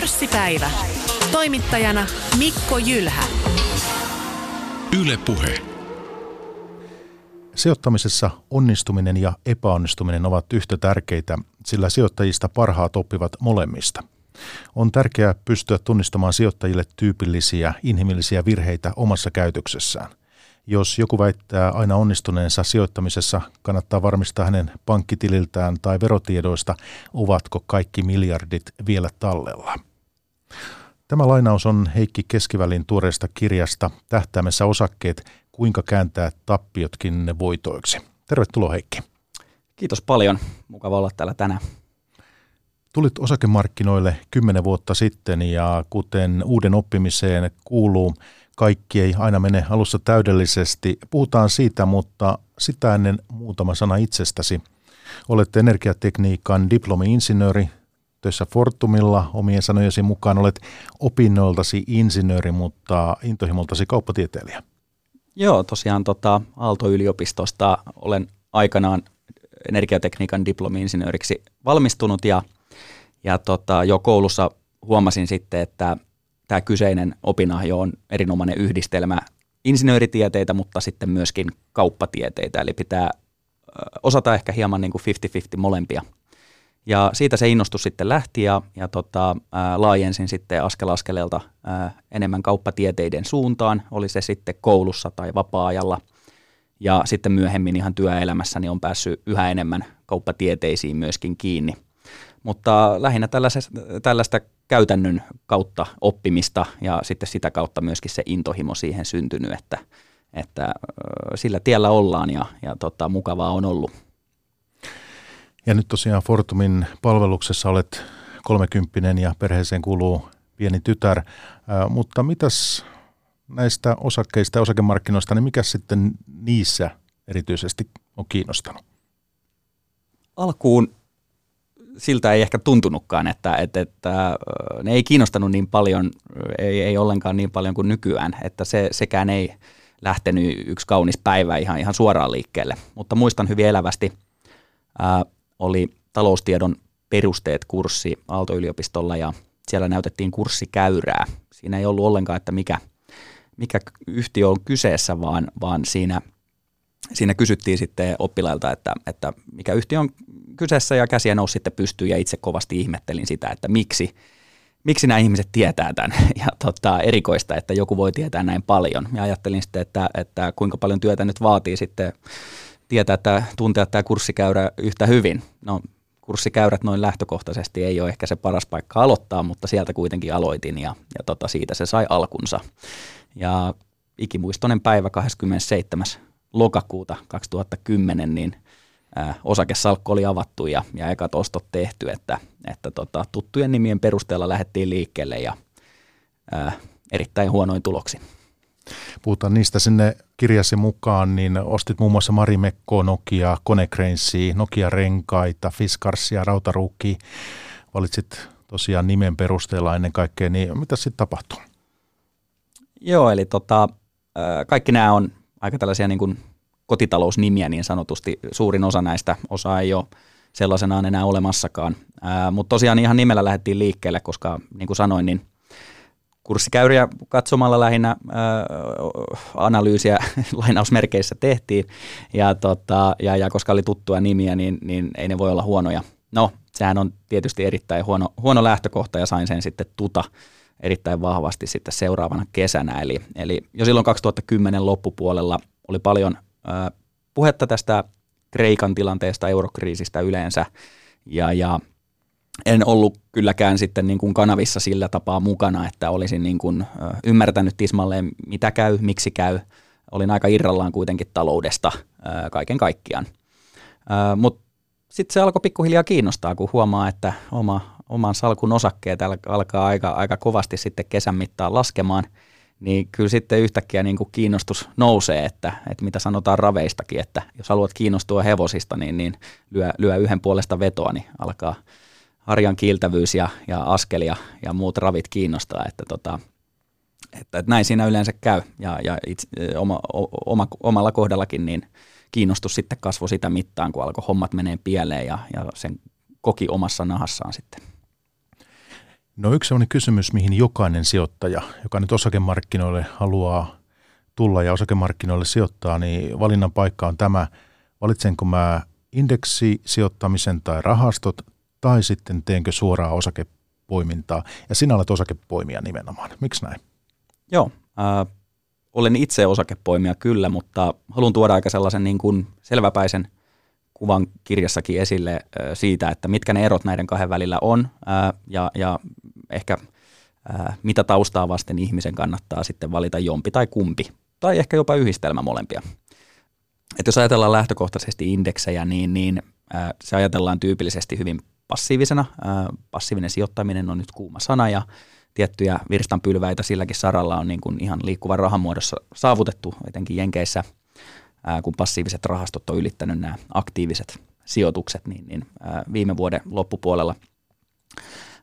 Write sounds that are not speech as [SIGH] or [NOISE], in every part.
Pörssipäivä. Toimittajana Mikko Jylhä. Yle Puhe. Sijoittamisessa onnistuminen ja epäonnistuminen ovat yhtä tärkeitä, sillä sijoittajista parhaat oppivat molemmista. On tärkeää pystyä tunnistamaan sijoittajille tyypillisiä inhimillisiä virheitä omassa käytöksessään. Jos joku väittää aina onnistuneensa sijoittamisessa, kannattaa varmistaa hänen pankkitililtään tai verotiedoista, ovatko kaikki miljardit vielä tallella. Tämä lainaus on Heikki Keskivälin tuoreesta kirjasta Tähtäimessä osakkeet, kuinka kääntää tappiotkin voitoiksi. Tervetuloa Heikki. Kiitos paljon. Mukava olla täällä tänään. Tulit osakemarkkinoille kymmenen vuotta sitten ja kuten uuden oppimiseen kuuluu, kaikki ei aina mene alussa täydellisesti. Puhutaan siitä, mutta sitä ennen muutama sana itsestäsi. Olette energiatekniikan diplomi-insinööri, töissä Fortumilla omien sanojesi mukaan olet opinnoiltasi insinööri, mutta intohimoltasi kauppatieteilijä. Joo, tosiaan tota, Aalto-yliopistosta olen aikanaan energiatekniikan diplomi-insinööriksi valmistunut ja, ja tota, jo koulussa huomasin sitten, että tämä kyseinen opinahjo on erinomainen yhdistelmä insinööritieteitä, mutta sitten myöskin kauppatieteitä, eli pitää osata ehkä hieman niin kuin 50-50 molempia – ja siitä se innostus sitten lähti ja, ja tota, ää, laajensin sitten askel askeleelta ää, enemmän kauppatieteiden suuntaan, oli se sitten koulussa tai vapaa-ajalla. Ja sitten myöhemmin ihan työelämässäni on päässyt yhä enemmän kauppatieteisiin myöskin kiinni. Mutta lähinnä tällaista käytännön kautta oppimista ja sitten sitä kautta myöskin se intohimo siihen syntynyt, että, että sillä tiellä ollaan ja, ja tota, mukavaa on ollut. Ja nyt tosiaan Fortumin palveluksessa olet kolmekymppinen ja perheeseen kuuluu pieni tytär. Ää, mutta mitäs näistä osakkeista ja osakemarkkinoista, niin mikä sitten niissä erityisesti on kiinnostanut? Alkuun siltä ei ehkä tuntunutkaan, että, että, että ne ei kiinnostanut niin paljon, ei, ei ollenkaan niin paljon kuin nykyään, että se, sekään ei lähtenyt yksi kaunis päivä ihan, ihan suoraan liikkeelle. Mutta muistan hyvin elävästi ää, oli taloustiedon perusteet kurssi Aalto-yliopistolla ja siellä näytettiin kurssikäyrää. Siinä ei ollut ollenkaan, että mikä, mikä yhtiö on kyseessä, vaan, vaan siinä, siinä kysyttiin sitten oppilailta, että, että mikä yhtiö on kyseessä ja käsiä nousi sitten pystyyn ja itse kovasti ihmettelin sitä, että miksi, miksi nämä ihmiset tietää tämän [LAUGHS] ja tota, erikoista, että joku voi tietää näin paljon. Ja ajattelin sitten, että, että kuinka paljon työtä nyt vaatii sitten tietää, että tuntea tämä kurssikäyrä yhtä hyvin. No kurssikäyrät noin lähtökohtaisesti ei ole ehkä se paras paikka aloittaa, mutta sieltä kuitenkin aloitin ja, ja tota, siitä se sai alkunsa. Ja ikimuistoinen päivä 27. lokakuuta 2010, niin osakesalkku oli avattu ja, ja ekat ostot tehty, että, että tota, tuttujen nimien perusteella lähdettiin liikkeelle ja ää, erittäin huonoin tuloksin puhutaan niistä sinne kirjasi mukaan, niin ostit muun muassa Marimekkoa, Nokia, Konecranesia, Nokia-renkaita, Fiskarsia, Rautaruukki. Valitsit tosiaan nimen perusteella ennen kaikkea, niin mitä sitten tapahtuu? Joo, eli tota, kaikki nämä on aika tällaisia niin kuin kotitalousnimiä niin sanotusti. Suurin osa näistä, osa ei ole sellaisenaan enää olemassakaan. Mutta tosiaan ihan nimellä lähdettiin liikkeelle, koska niin kuin sanoin, niin – kurssikäyriä katsomalla lähinnä äh, analyysiä [LAUGHS] lainausmerkeissä tehtiin, ja, tota, ja, ja koska oli tuttua nimiä, niin, niin ei ne voi olla huonoja. No, sehän on tietysti erittäin huono, huono lähtökohta, ja sain sen sitten tuta erittäin vahvasti sitten seuraavana kesänä. Eli, eli jo silloin 2010 loppupuolella oli paljon puhetta tästä Kreikan tilanteesta, eurokriisistä yleensä, ja, ja en ollut kylläkään sitten niin kuin kanavissa sillä tapaa mukana, että olisin niin kuin ymmärtänyt tismalleen, mitä käy, miksi käy. Olin aika irrallaan kuitenkin taloudesta kaiken kaikkiaan. Mutta sitten se alkoi pikkuhiljaa kiinnostaa, kun huomaa, että oma, oman salkun osakkeet alkaa aika, aika kovasti sitten kesän mittaan laskemaan, niin kyllä sitten yhtäkkiä niin kuin kiinnostus nousee, että, että mitä sanotaan raveistakin, että jos haluat kiinnostua hevosista, niin, niin lyö, lyö yhden puolesta vetoa, niin alkaa – harjan kiiltävyys ja, ja askelia ja muut ravit kiinnostaa, että, tota, että, että näin siinä yleensä käy ja, ja itse, oma, oma, omalla kohdallakin niin kiinnostus sitten kasvoi sitä mittaan, kun alkoi hommat menee pieleen ja, ja sen koki omassa nahassaan sitten. No yksi sellainen kysymys, mihin jokainen sijoittaja, joka nyt osakemarkkinoille haluaa tulla ja osakemarkkinoille sijoittaa, niin valinnan paikka on tämä, valitsenko mä indeksisijoittamisen tai rahastot tai sitten teenkö suoraa osakepoimintaa. Ja sinä olet osakepoimija nimenomaan. Miksi näin? Joo, äh, olen itse osakepoimija kyllä, mutta haluan tuoda aika sellaisen niin kuin selväpäisen kuvan kirjassakin esille siitä, että mitkä ne erot näiden kahden välillä on ja, ja ehkä mitä taustaa vasten ihmisen kannattaa sitten valita jompi tai kumpi, tai ehkä jopa yhdistelmä molempia. Et jos ajatellaan lähtökohtaisesti indeksejä, niin, niin se ajatellaan tyypillisesti hyvin passiivisena. Passiivinen sijoittaminen on nyt kuuma sana ja tiettyjä virstanpylväitä silläkin saralla on niin kuin ihan liikkuvan rahan muodossa saavutettu, etenkin Jenkeissä, ää, kun passiiviset rahastot on ylittänyt nämä aktiiviset sijoitukset niin, niin ää, viime vuoden loppupuolella.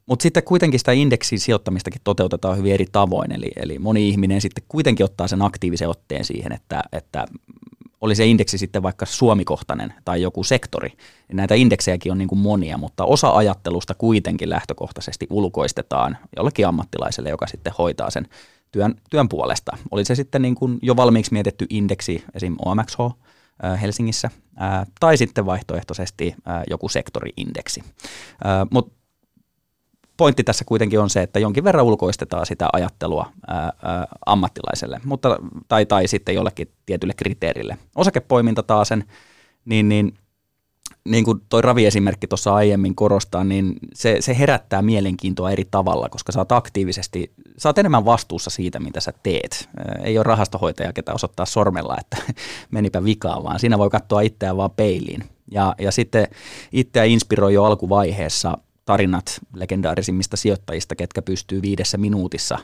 Mutta sitten kuitenkin sitä indeksin sijoittamistakin toteutetaan hyvin eri tavoin, eli, eli moni ihminen sitten kuitenkin ottaa sen aktiivisen otteen siihen, että, että oli se indeksi sitten vaikka suomikohtainen tai joku sektori, näitä indeksejäkin on niin kuin monia, mutta osa ajattelusta kuitenkin lähtökohtaisesti ulkoistetaan jollekin ammattilaiselle, joka sitten hoitaa sen työn, työn puolesta. Oli se sitten niin kuin jo valmiiksi mietitty indeksi, esim. OMXH Helsingissä, tai sitten vaihtoehtoisesti joku sektoriindeksi. Mutta pointti tässä kuitenkin on se, että jonkin verran ulkoistetaan sitä ajattelua ää, ää, ammattilaiselle mutta, tai, tai sitten jollekin tietylle kriteerille. Osakepoiminta taas sen, niin, niin, niin kuin toi Ravi-esimerkki tuossa aiemmin korostaa, niin se, se herättää mielenkiintoa eri tavalla, koska sä oot aktiivisesti, sä oot enemmän vastuussa siitä, mitä sä teet. Ei ole rahastohoitaja, ketä osoittaa sormella, että [LAUGHS] menipä vikaan, vaan siinä voi katsoa itseään vaan peiliin. Ja, ja sitten itseä inspiroi jo alkuvaiheessa – tarinat legendaarisimmista sijoittajista, ketkä pystyy viidessä minuutissa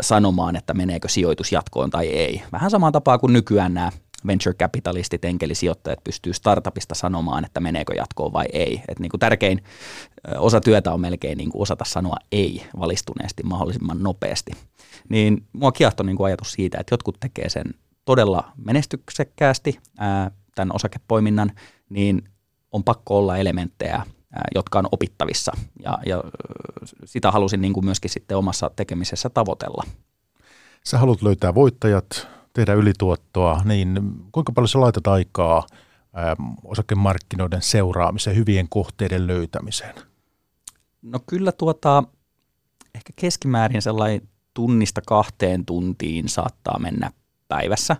sanomaan, että meneekö sijoitus jatkoon tai ei. Vähän samaan tapaa kuin nykyään nämä venture capitalistit, enkelisijoittajat pystyy startupista sanomaan, että meneekö jatkoon vai ei. Et niin kuin tärkein osa työtä on melkein niin kuin osata sanoa ei valistuneesti mahdollisimman nopeasti. Niin mua kiehtoi niin kuin ajatus siitä, että jotkut tekee sen todella menestyksekkäästi, ää, tämän osakepoiminnan, niin on pakko olla elementtejä jotka on opittavissa. Ja, ja sitä halusin niin kuin myöskin sitten omassa tekemisessä tavoitella. Sä haluat löytää voittajat, tehdä ylituottoa, niin kuinka paljon sä laitat aikaa osakemarkkinoiden seuraamiseen, hyvien kohteiden löytämiseen? No kyllä tuota, ehkä keskimäärin sellainen tunnista kahteen tuntiin saattaa mennä päivässä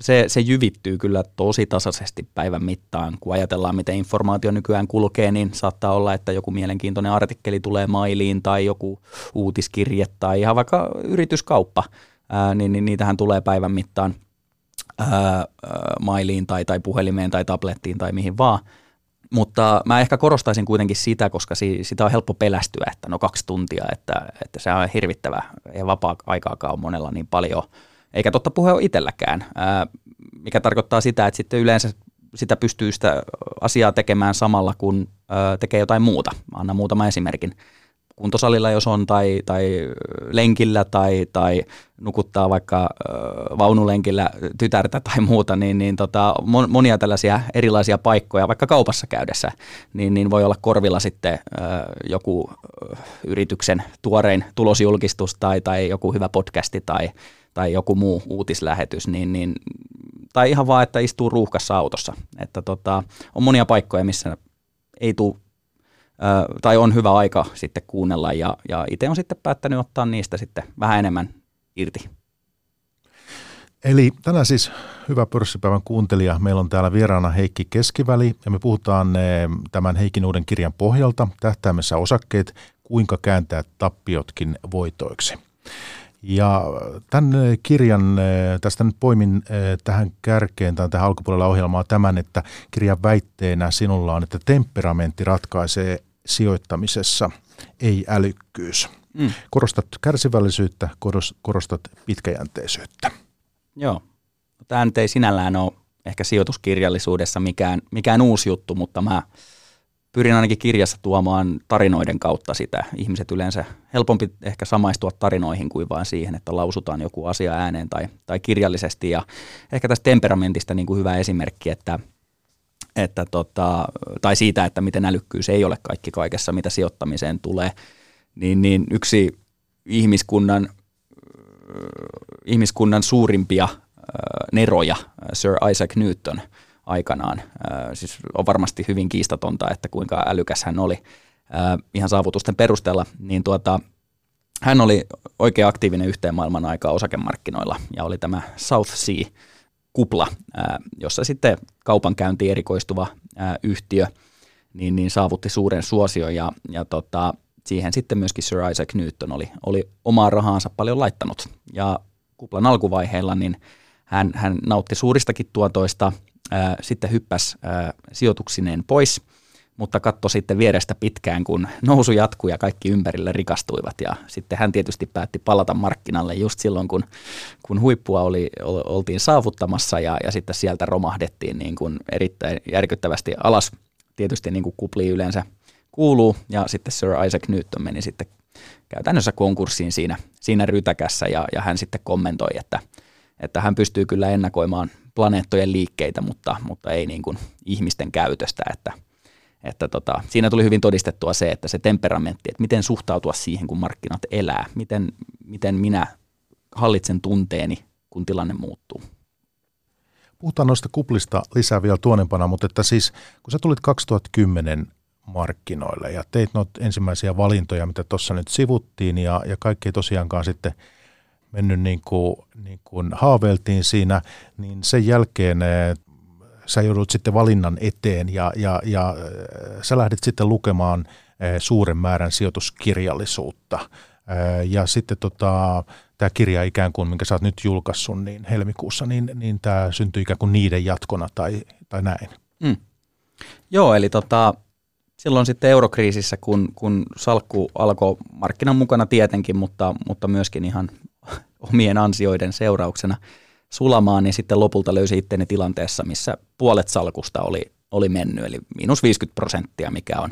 se, se jyvittyy kyllä tosi tasaisesti päivän mittaan. Kun ajatellaan, miten informaatio nykyään kulkee, niin saattaa olla, että joku mielenkiintoinen artikkeli tulee mailiin tai joku uutiskirje tai ihan vaikka yrityskauppa, ää, niin, niin niitähän tulee päivän mittaan ää, mailiin tai, tai puhelimeen tai tablettiin tai mihin vaan. Mutta mä ehkä korostaisin kuitenkin sitä, koska si, sitä on helppo pelästyä, että no kaksi tuntia, että, että se on hirvittävä ja vapaa-aikaakaan on monella niin paljon – eikä totta puhe ole itselläkään, mikä tarkoittaa sitä, että sitten yleensä sitä pystyy sitä asiaa tekemään samalla, kun tekee jotain muuta. Mä annan muutama esimerkin. Kuntosalilla jos on, tai, tai lenkillä, tai, tai nukuttaa vaikka vaunulenkillä tytärtä tai muuta, niin, niin tota, monia tällaisia erilaisia paikkoja, vaikka kaupassa käydessä, niin, niin voi olla korvilla sitten joku yrityksen tuorein tulosjulkistus tai, tai joku hyvä podcasti tai, tai joku muu uutislähetys, niin, niin, tai ihan vaan, että istuu ruuhkassa autossa. Että tota, on monia paikkoja, missä ei tule tai on hyvä aika sitten kuunnella ja, ja itse on sitten päättänyt ottaa niistä sitten vähän enemmän irti. Eli tänään siis hyvä pörssipäivän kuuntelija. Meillä on täällä vieraana Heikki Keskiväli ja me puhutaan tämän Heikin uuden kirjan pohjalta tähtäimessä osakkeet, kuinka kääntää tappiotkin voitoiksi. Ja tämän kirjan, tästä nyt poimin tähän kärkeen tai tähän alkupuolella ohjelmaa tämän, että kirjan väitteenä sinulla on, että temperamentti ratkaisee sijoittamisessa, ei älykkyys. Mm. Korostat kärsivällisyyttä, korostat pitkäjänteisyyttä. Joo. Tämä nyt ei sinällään ole ehkä sijoituskirjallisuudessa mikään, mikään uusi juttu, mutta mä pyrin ainakin kirjassa tuomaan tarinoiden kautta sitä. Ihmiset yleensä helpompi ehkä samaistua tarinoihin kuin vain siihen, että lausutaan joku asia ääneen tai, tai kirjallisesti. Ja ehkä tästä temperamentista niin kuin hyvä esimerkki, että, että tota, tai siitä, että miten älykkyys ei ole kaikki kaikessa, mitä sijoittamiseen tulee, niin, niin yksi ihmiskunnan, ihmiskunnan suurimpia neroja, Sir Isaac Newton aikanaan. Siis on varmasti hyvin kiistatonta, että kuinka älykäs hän oli ihan saavutusten perusteella, niin tuota, hän oli oikein aktiivinen yhteen maailman aikaa osakemarkkinoilla ja oli tämä South Sea kupla, jossa sitten kaupankäyntiin erikoistuva yhtiö niin, niin saavutti suuren suosion ja, ja tota, siihen sitten myöskin Sir Isaac Newton oli, oli omaa rahaansa paljon laittanut. Ja kuplan alkuvaiheilla niin hän, hän nautti suuristakin tuotoista, sitten hyppäsi sijoituksineen pois – mutta katso sitten vierestä pitkään, kun nousu jatkui ja kaikki ympärille rikastuivat. Ja sitten hän tietysti päätti palata markkinalle just silloin, kun, kun huippua oli, oltiin saavuttamassa ja, ja sitten sieltä romahdettiin niin kuin erittäin järkyttävästi alas. Tietysti niin kuin kupli yleensä kuuluu ja sitten Sir Isaac Newton meni sitten käytännössä konkurssiin siinä, siinä rytäkässä ja, ja hän sitten kommentoi, että, että hän pystyy kyllä ennakoimaan planeettojen liikkeitä, mutta, mutta ei niin kuin ihmisten käytöstä, että – että tota, siinä tuli hyvin todistettua se, että se temperamentti, että miten suhtautua siihen, kun markkinat elää, miten, miten minä hallitsen tunteeni, kun tilanne muuttuu. Puhutaan noista kuplista lisää vielä tuonempana, mutta että siis kun sä tulit 2010 markkinoille ja teit noita ensimmäisiä valintoja, mitä tuossa nyt sivuttiin ja, ja kaikki ei tosiaankaan sitten mennyt niin kuin, niin kuin haaveiltiin siinä, niin sen jälkeen eh, sä joudut sitten valinnan eteen ja, ja, ja äh, sä lähdit sitten lukemaan äh, suuren määrän sijoituskirjallisuutta. Äh, ja sitten tota, tämä kirja ikään kuin, minkä sä oot nyt julkaissut niin helmikuussa, niin, niin tämä syntyi ikään kuin niiden jatkona tai, tai näin. Mm. Joo, eli tota, silloin sitten eurokriisissä, kun, kun salkku alkoi markkinan mukana tietenkin, mutta, mutta myöskin ihan [LAUGHS] omien ansioiden seurauksena – sulamaan, niin sitten lopulta löysi itteni tilanteessa, missä puolet salkusta oli, oli mennyt, eli miinus 50 prosenttia, mikä on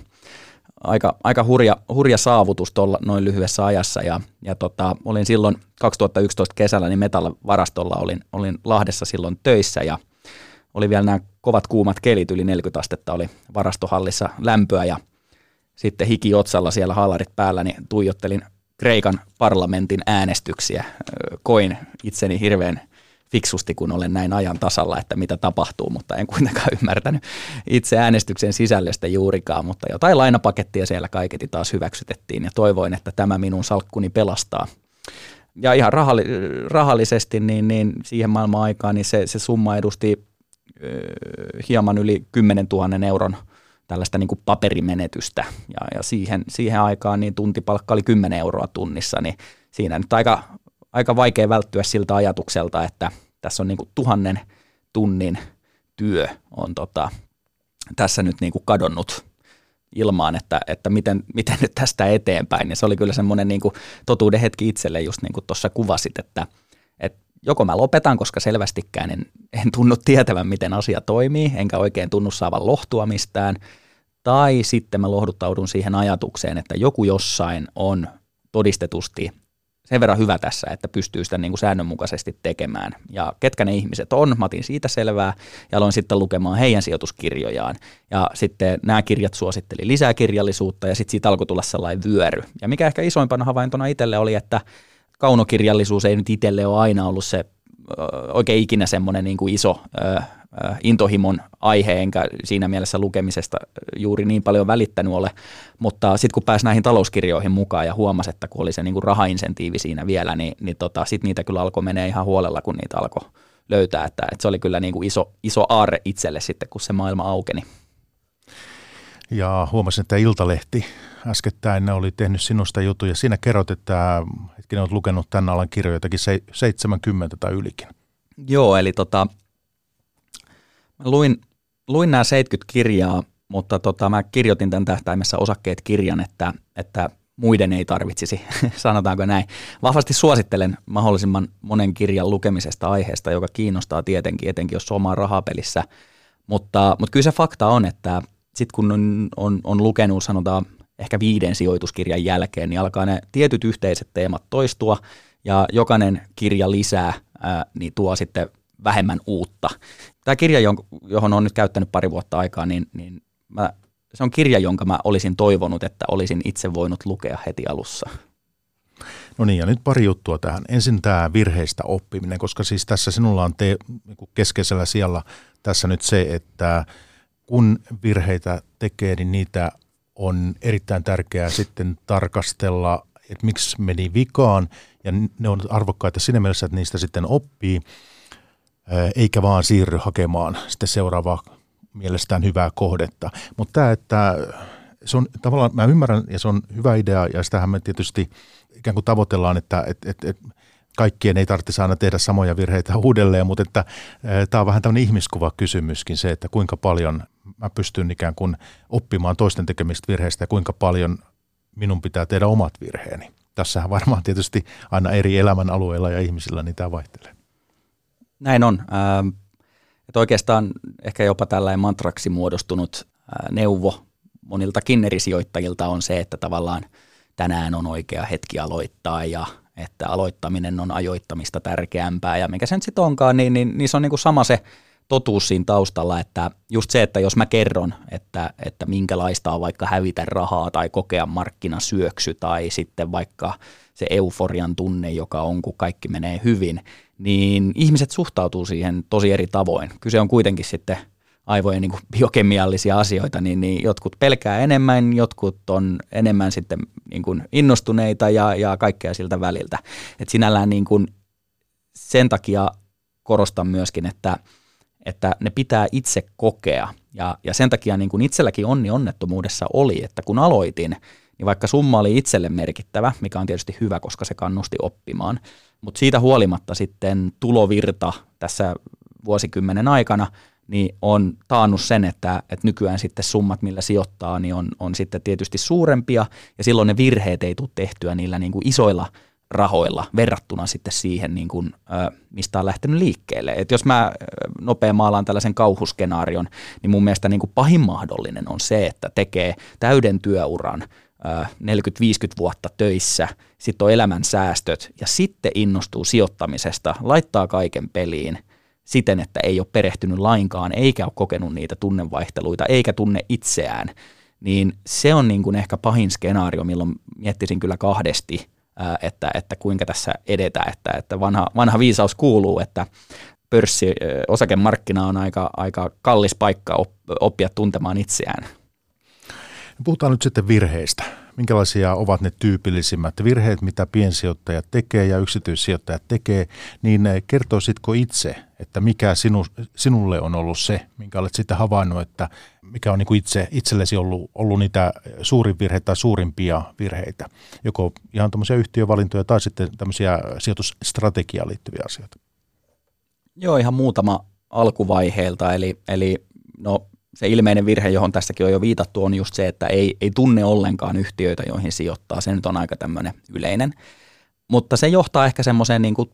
aika, aika hurja, hurja saavutus tuolla noin lyhyessä ajassa. Ja, ja tota, olin silloin 2011 kesällä, niin metallivarastolla olin, olin Lahdessa silloin töissä ja oli vielä nämä kovat kuumat kelit, yli 40 astetta oli varastohallissa lämpöä ja sitten hiki otsalla siellä haalarit päällä, niin tuijottelin Kreikan parlamentin äänestyksiä. Koin itseni hirveän fiksusti, kun olen näin ajan tasalla, että mitä tapahtuu, mutta en kuitenkaan [LAUGHS] ymmärtänyt itse äänestyksen sisällöstä juurikaan, mutta jotain lainapakettia siellä kaiketi taas hyväksytettiin ja toivoin, että tämä minun salkkuni pelastaa. Ja ihan rahalli, rahallisesti niin, niin siihen maailman aikaan niin se, se summa edusti ö, hieman yli 10 000 euron tällaista niin kuin paperimenetystä ja, ja siihen, siihen aikaan niin tuntipalkka oli 10 euroa tunnissa, niin siinä nyt aika aika vaikea välttyä siltä ajatukselta, että tässä on niin kuin tuhannen tunnin työ on tota, tässä nyt niin kuin kadonnut ilmaan, että, että miten, miten nyt tästä eteenpäin. Ja se oli kyllä semmoinen niin kuin totuuden hetki itselle, just niin kuin tuossa kuvasit, että, että joko mä lopetan, koska selvästikään en, en tunnu tietävän, miten asia toimii, enkä oikein tunnu saavan lohtua mistään, tai sitten mä lohduttaudun siihen ajatukseen, että joku jossain on todistetusti sen verran hyvä tässä, että pystyy sitä niin kuin säännönmukaisesti tekemään. Ja ketkä ne ihmiset on, mä otin siitä selvää ja aloin sitten lukemaan heidän sijoituskirjojaan. Ja sitten nämä kirjat suositteli lisää kirjallisuutta ja sitten siitä alkoi tulla sellainen vyöry. Ja mikä ehkä isoimpana havaintona itselle oli, että kaunokirjallisuus ei nyt itselle ole aina ollut se oikein ikinä semmoinen niin kuin iso intohimon aihe, enkä siinä mielessä lukemisesta juuri niin paljon välittänyt ole. Mutta sitten kun pääsi näihin talouskirjoihin mukaan ja huomasi, että kun oli se niin kuin rahainsentiivi siinä vielä, niin, niin tota, sitten niitä kyllä alkoi menee ihan huolella, kun niitä alkoi löytää. Että, että se oli kyllä niin kuin iso, iso aarre itselle sitten, kun se maailma aukeni. Ja huomasin, että Iltalehti äskettäin oli tehnyt sinusta juttuja. Siinä kerrot, että hetken olet lukenut tämän alan kirjoitakin 70 tai ylikin. Joo, eli tota, Mä luin, luin nämä 70 kirjaa, mutta tota, mä kirjoitin tämän tähtäimessä osakkeet kirjan, että, että muiden ei tarvitsisi, [LAUGHS] sanotaanko näin. Vahvasti suosittelen mahdollisimman monen kirjan lukemisesta aiheesta, joka kiinnostaa tietenkin, etenkin jos on rahapelissä. Mutta, mutta kyllä se fakta on, että sitten kun on, on, on lukenut sanotaan ehkä viiden sijoituskirjan jälkeen, niin alkaa ne tietyt yhteiset teemat toistua ja jokainen kirja lisää, ää, niin tuo sitten vähemmän uutta. Tämä kirja, johon olen nyt käyttänyt pari vuotta aikaa, niin, niin mä se on kirja, jonka mä olisin toivonut, että olisin itse voinut lukea heti alussa. No niin, ja nyt pari juttua tähän. Ensin tämä virheistä oppiminen, koska siis tässä sinulla on te, niin keskeisellä sijalla tässä nyt se, että kun virheitä tekee, niin niitä on erittäin tärkeää sitten tarkastella, että miksi meni vikaan, ja ne on arvokkaita siinä mielessä, että niistä sitten oppii, eikä vaan siirry hakemaan sitten seuraavaa mielestään hyvää kohdetta. Mutta tämä, että se on tavallaan, mä ymmärrän, ja se on hyvä idea, ja sitähän me tietysti ikään kuin tavoitellaan, että et, et, et kaikkien ei tarvitse aina tehdä samoja virheitä uudelleen, mutta että tämä on vähän tämmöinen ihmiskuva kysymyskin se, että kuinka paljon mä pystyn ikään kuin oppimaan toisten tekemistä virheistä ja kuinka paljon minun pitää tehdä omat virheeni. Tässähän varmaan tietysti aina eri elämän alueilla ja ihmisillä niin tämä vaihtelee. Näin on. Ähm, että oikeastaan ehkä jopa tällainen mantraksi muodostunut äh, neuvo moniltakin eri sijoittajilta on se, että tavallaan tänään on oikea hetki aloittaa ja että aloittaminen on ajoittamista tärkeämpää ja mikä sen sitten onkaan, niin, niin, niin se on niin kuin sama se totuus siinä taustalla, että just se, että jos mä kerron, että, että minkälaista on vaikka hävitä rahaa tai kokea markkinasyöksy tai sitten vaikka se euforian tunne, joka on, kun kaikki menee hyvin, niin ihmiset suhtautuu siihen tosi eri tavoin. Kyse on kuitenkin sitten aivojen niin biokemiallisia asioita, niin, niin jotkut pelkää enemmän, jotkut on enemmän sitten niin kuin innostuneita ja, ja kaikkea siltä väliltä. Et sinällään niin kuin sen takia korostan myöskin, että, että ne pitää itse kokea. Ja, ja sen takia niin kuin itselläkin onni onnettomuudessa oli, että kun aloitin, niin vaikka summa oli itselle merkittävä, mikä on tietysti hyvä, koska se kannusti oppimaan, mutta siitä huolimatta sitten tulovirta tässä vuosikymmenen aikana – niin on taannut sen, että, että nykyään sitten summat, millä sijoittaa, niin on, on sitten tietysti suurempia, ja silloin ne virheet ei tule tehtyä niillä niin kuin isoilla rahoilla verrattuna sitten siihen, niin kuin, mistä on lähtenyt liikkeelle. Et jos mä nopea maalaan tällaisen kauhuskenaarion, niin mun mielestä niin kuin pahin mahdollinen on se, että tekee täyden työuran, 40-50 vuotta töissä, sitten on elämän säästöt ja sitten innostuu sijoittamisesta, laittaa kaiken peliin – siten, että ei ole perehtynyt lainkaan, eikä ole kokenut niitä tunnevaihteluita, eikä tunne itseään, niin se on niin kuin ehkä pahin skenaario, milloin miettisin kyllä kahdesti, että, että kuinka tässä edetään, että, että vanha, vanha viisaus kuuluu, että pörssi, osakemarkkina on aika, aika kallis paikka oppia tuntemaan itseään. Puhutaan nyt sitten virheistä minkälaisia ovat ne tyypillisimmät virheet, mitä piensijoittajat tekee ja yksityissijoittajat tekee, niin eh, kertoisitko itse, että mikä sinu, sinulle on ollut se, minkä olet sitten havainnut, että mikä on niin kuin itse, itsellesi ollut, ollut niitä suurin virheitä tai suurimpia virheitä, joko ihan tämmöisiä yhtiövalintoja tai sitten tämmöisiä sijoitusstrategiaan liittyviä asioita? Joo, ihan muutama alkuvaiheelta, eli, eli no se ilmeinen virhe, johon tässäkin on jo viitattu, on just se, että ei, ei tunne ollenkaan yhtiöitä, joihin sijoittaa. Se nyt on aika tämmöinen yleinen. Mutta se johtaa ehkä semmoiseen niin kuin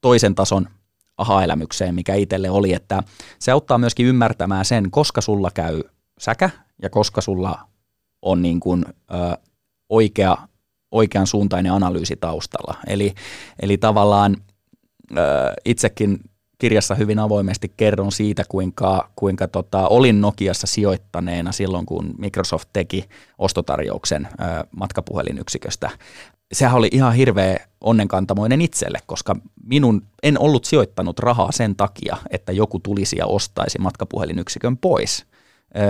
toisen tason aha-elämykseen, mikä itselle oli, että se auttaa myöskin ymmärtämään sen, koska sulla käy säkä ja koska sulla on niin kuin, ö, oikea, oikean suuntainen analyysi taustalla. Eli, eli tavallaan ö, itsekin kirjassa hyvin avoimesti kerron siitä, kuinka, kuinka tota, olin Nokiassa sijoittaneena silloin, kun Microsoft teki ostotarjouksen ö, matkapuhelinyksiköstä. Sehän oli ihan hirveä onnenkantamoinen itselle, koska minun en ollut sijoittanut rahaa sen takia, että joku tulisi ja ostaisi matkapuhelinyksikön pois,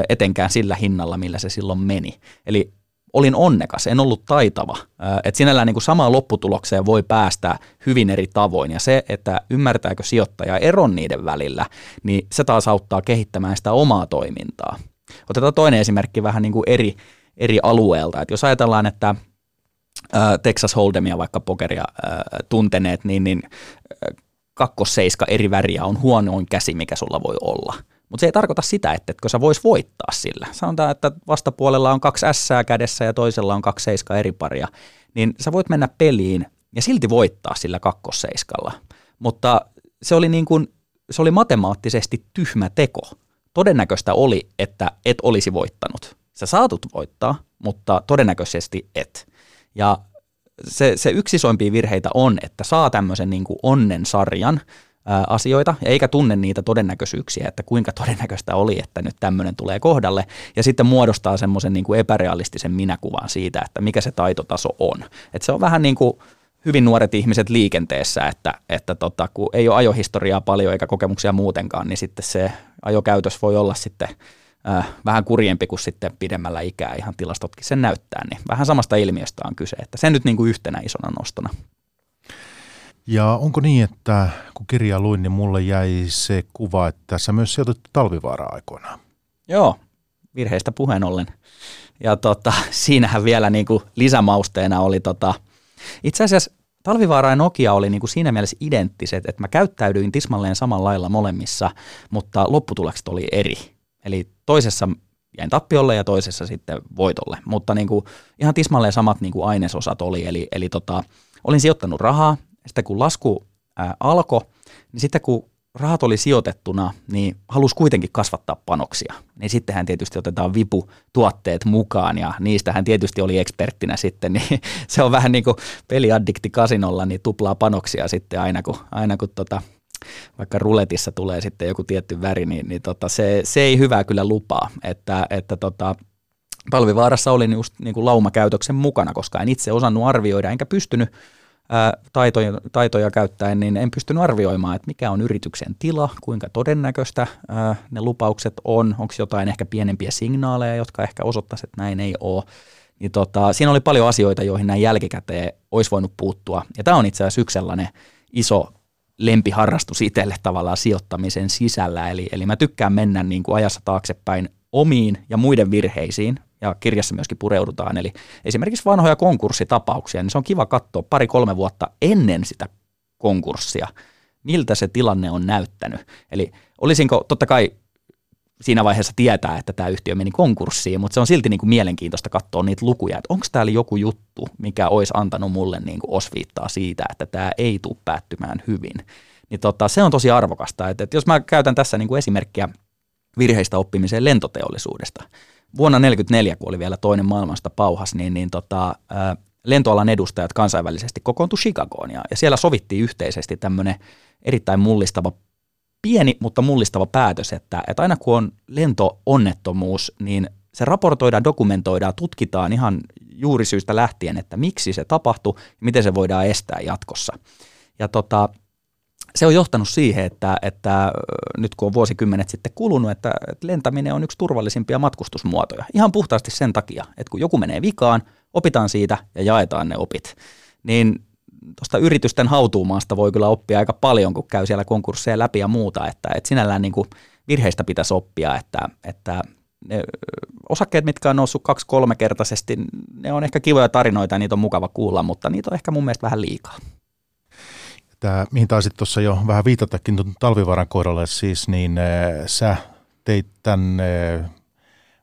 etenkään sillä hinnalla, millä se silloin meni. Eli olin onnekas, en ollut taitava. että sinällään niin kuin samaan lopputulokseen voi päästä hyvin eri tavoin. Ja se, että ymmärtääkö sijoittaja eron niiden välillä, niin se taas auttaa kehittämään sitä omaa toimintaa. Otetaan toinen esimerkki vähän niin kuin eri, eri alueelta. Et jos ajatellaan, että Texas Hold'emia vaikka pokeria tunteneet, niin, niin kakkosseiska eri väriä on huonoin käsi, mikä sulla voi olla – mutta se ei tarkoita sitä, että etkö sä vois voittaa sillä. Sanotaan, että vastapuolella on kaksi S kädessä ja toisella on kaksi seiska eri paria. Niin sä voit mennä peliin ja silti voittaa sillä kakkosseiskalla. Mutta se oli, niin kuin, se oli matemaattisesti tyhmä teko. Todennäköistä oli, että et olisi voittanut. Sä saatut voittaa, mutta todennäköisesti et. Ja se, se yksi isoimpia virheitä on, että saa tämmöisen niin onnen sarjan – asioita, eikä tunne niitä todennäköisyyksiä, että kuinka todennäköistä oli, että nyt tämmöinen tulee kohdalle, ja sitten muodostaa semmoisen niin kuin epärealistisen minäkuvan siitä, että mikä se taitotaso on. Et se on vähän niin kuin hyvin nuoret ihmiset liikenteessä, että, että tota, kun ei ole ajohistoriaa paljon eikä kokemuksia muutenkaan, niin sitten se ajokäytös voi olla sitten äh, vähän kurjempi kuin sitten pidemmällä ikää, ihan tilastotkin sen näyttää, niin vähän samasta ilmiöstä on kyse, että se nyt niin kuin yhtenä isona nostona. Ja onko niin, että kun kirjaa luin, niin mulle jäi se kuva, että tässä myös sijoitut talvivaara-aikoinaan? Joo, virheistä puheen ollen. Ja tota, [LAUGHS] siinähän vielä niin kuin lisämausteena oli tota, itse asiassa Talvivaara ja Nokia oli niin kuin siinä mielessä identtiset, että mä käyttäydyin tismalleen samalla lailla molemmissa, mutta lopputulokset oli eri. Eli toisessa jäin tappiolle ja toisessa sitten voitolle, mutta niin kuin ihan tismalleen samat niin kuin ainesosat oli. Eli, eli tota, olin sijoittanut rahaa, sitten kun lasku alkoi, niin sitten kun rahat oli sijoitettuna, niin halusi kuitenkin kasvattaa panoksia. Niin sittenhän tietysti otetaan viputuotteet mukaan ja niistähän tietysti oli eksperttinä sitten, niin [LAUGHS] se on vähän niin kuin peliaddikti kasinolla, niin tuplaa panoksia sitten aina kun, aina kun tota, vaikka ruletissa tulee sitten joku tietty väri, niin, niin tota, se, se, ei hyvää kyllä lupaa, että, että tota, Talvivaarassa olin just niin kuin laumakäytöksen mukana, koska en itse osannut arvioida, enkä pystynyt taitoja, taitoja käyttäen, niin en pystynyt arvioimaan, että mikä on yrityksen tila, kuinka todennäköistä ne lupaukset on, onko jotain ehkä pienempiä signaaleja, jotka ehkä osoittaisivat, että näin ei ole. Niin tota, siinä oli paljon asioita, joihin näin jälkikäteen olisi voinut puuttua. Ja tämä on itse asiassa yksi sellainen iso lempiharrastus itselle tavallaan sijoittamisen sisällä. Eli, eli mä tykkään mennä niin kuin ajassa taaksepäin omiin ja muiden virheisiin, ja kirjassa myöskin pureudutaan. Eli esimerkiksi vanhoja konkurssitapauksia, niin se on kiva katsoa pari-kolme vuotta ennen sitä konkurssia, miltä se tilanne on näyttänyt. Eli olisinko, totta kai siinä vaiheessa tietää, että tämä yhtiö meni konkurssiin, mutta se on silti niin kuin mielenkiintoista katsoa niitä lukuja, että onko täällä joku juttu, mikä olisi antanut mulle niin kuin osviittaa siitä, että tämä ei tule päättymään hyvin. Niin tota, se on tosi arvokasta, että, että jos mä käytän tässä niin kuin esimerkkiä virheistä oppimiseen lentoteollisuudesta, vuonna 1944, kun oli vielä toinen maailmasta pauhas, niin, niin tota, lentoalan edustajat kansainvälisesti kokoontui Chicagoon ja, ja siellä sovittiin yhteisesti tämmöinen erittäin mullistava pieni, mutta mullistava päätös, että, että aina kun on lentoonnettomuus, niin se raportoidaan, dokumentoidaan, tutkitaan ihan juurisyystä lähtien, että miksi se tapahtui miten se voidaan estää jatkossa. Ja tota, se on johtanut siihen, että, että nyt kun on vuosikymmenet sitten kulunut, että, lentäminen on yksi turvallisimpia matkustusmuotoja. Ihan puhtaasti sen takia, että kun joku menee vikaan, opitaan siitä ja jaetaan ne opit. Niin tuosta yritysten hautuumaasta voi kyllä oppia aika paljon, kun käy siellä konkursseja läpi ja muuta, että, että sinällään niin kuin virheistä pitäisi oppia, että, että ne osakkeet, mitkä on noussut kaksi-kolme kertaisesti, ne on ehkä kivoja tarinoita ja niitä on mukava kuulla, mutta niitä on ehkä mun mielestä vähän liikaa tämä, mihin taisit tuossa jo vähän viitatakin tuon talvivaaran kohdalle siis, niin äh, sä teit tämän, äh,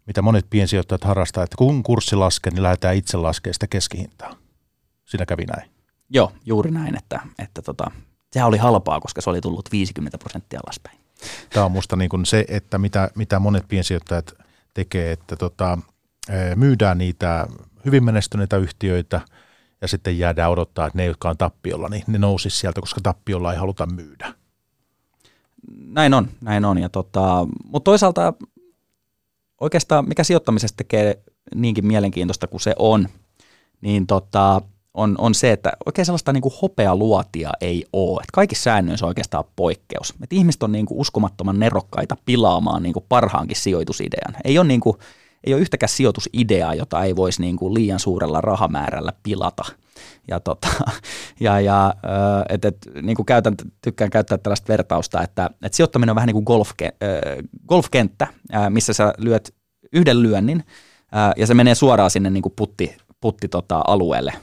mitä monet piensijoittajat harrastaa, että kun kurssi laskee, niin lähdetään itse laskemaan sitä keskihintaa. Siinä kävi näin. Joo, juuri näin, että, että tota, sehän oli halpaa, koska se oli tullut 50 prosenttia alaspäin. Tämä on musta niin kuin se, että mitä, mitä monet piensijoittajat tekee, että tota, myydään niitä hyvin menestyneitä yhtiöitä – ja sitten jäädään odottaa, että ne, jotka on tappiolla, niin ne nousisi sieltä, koska tappiolla ei haluta myydä. Näin on, näin on. Ja tota, mutta toisaalta oikeastaan mikä sijoittamisesta tekee niinkin mielenkiintoista kuin se on, niin tota, on, on se, että oikein sellaista niin kuin hopealuotia ei ole. Että kaikissa säännöissä on oikeastaan poikkeus. Et ihmiset on niin kuin uskomattoman nerokkaita pilaamaan niin kuin parhaankin sijoitusidean. Ei ole niin kuin, ei ole yhtäkään sijoitusideaa, jota ei voisi niin kuin liian suurella rahamäärällä pilata. Ja, tota, [LAUGHS] ja, ja et, et, niin kuin käytän, tykkään käyttää tällaista vertausta, että et sijoittaminen on vähän niin kuin golfke, golfkenttä, missä sä lyöt yhden lyönnin ja se menee suoraan sinne niin kuin putti, putti tota, alueelle.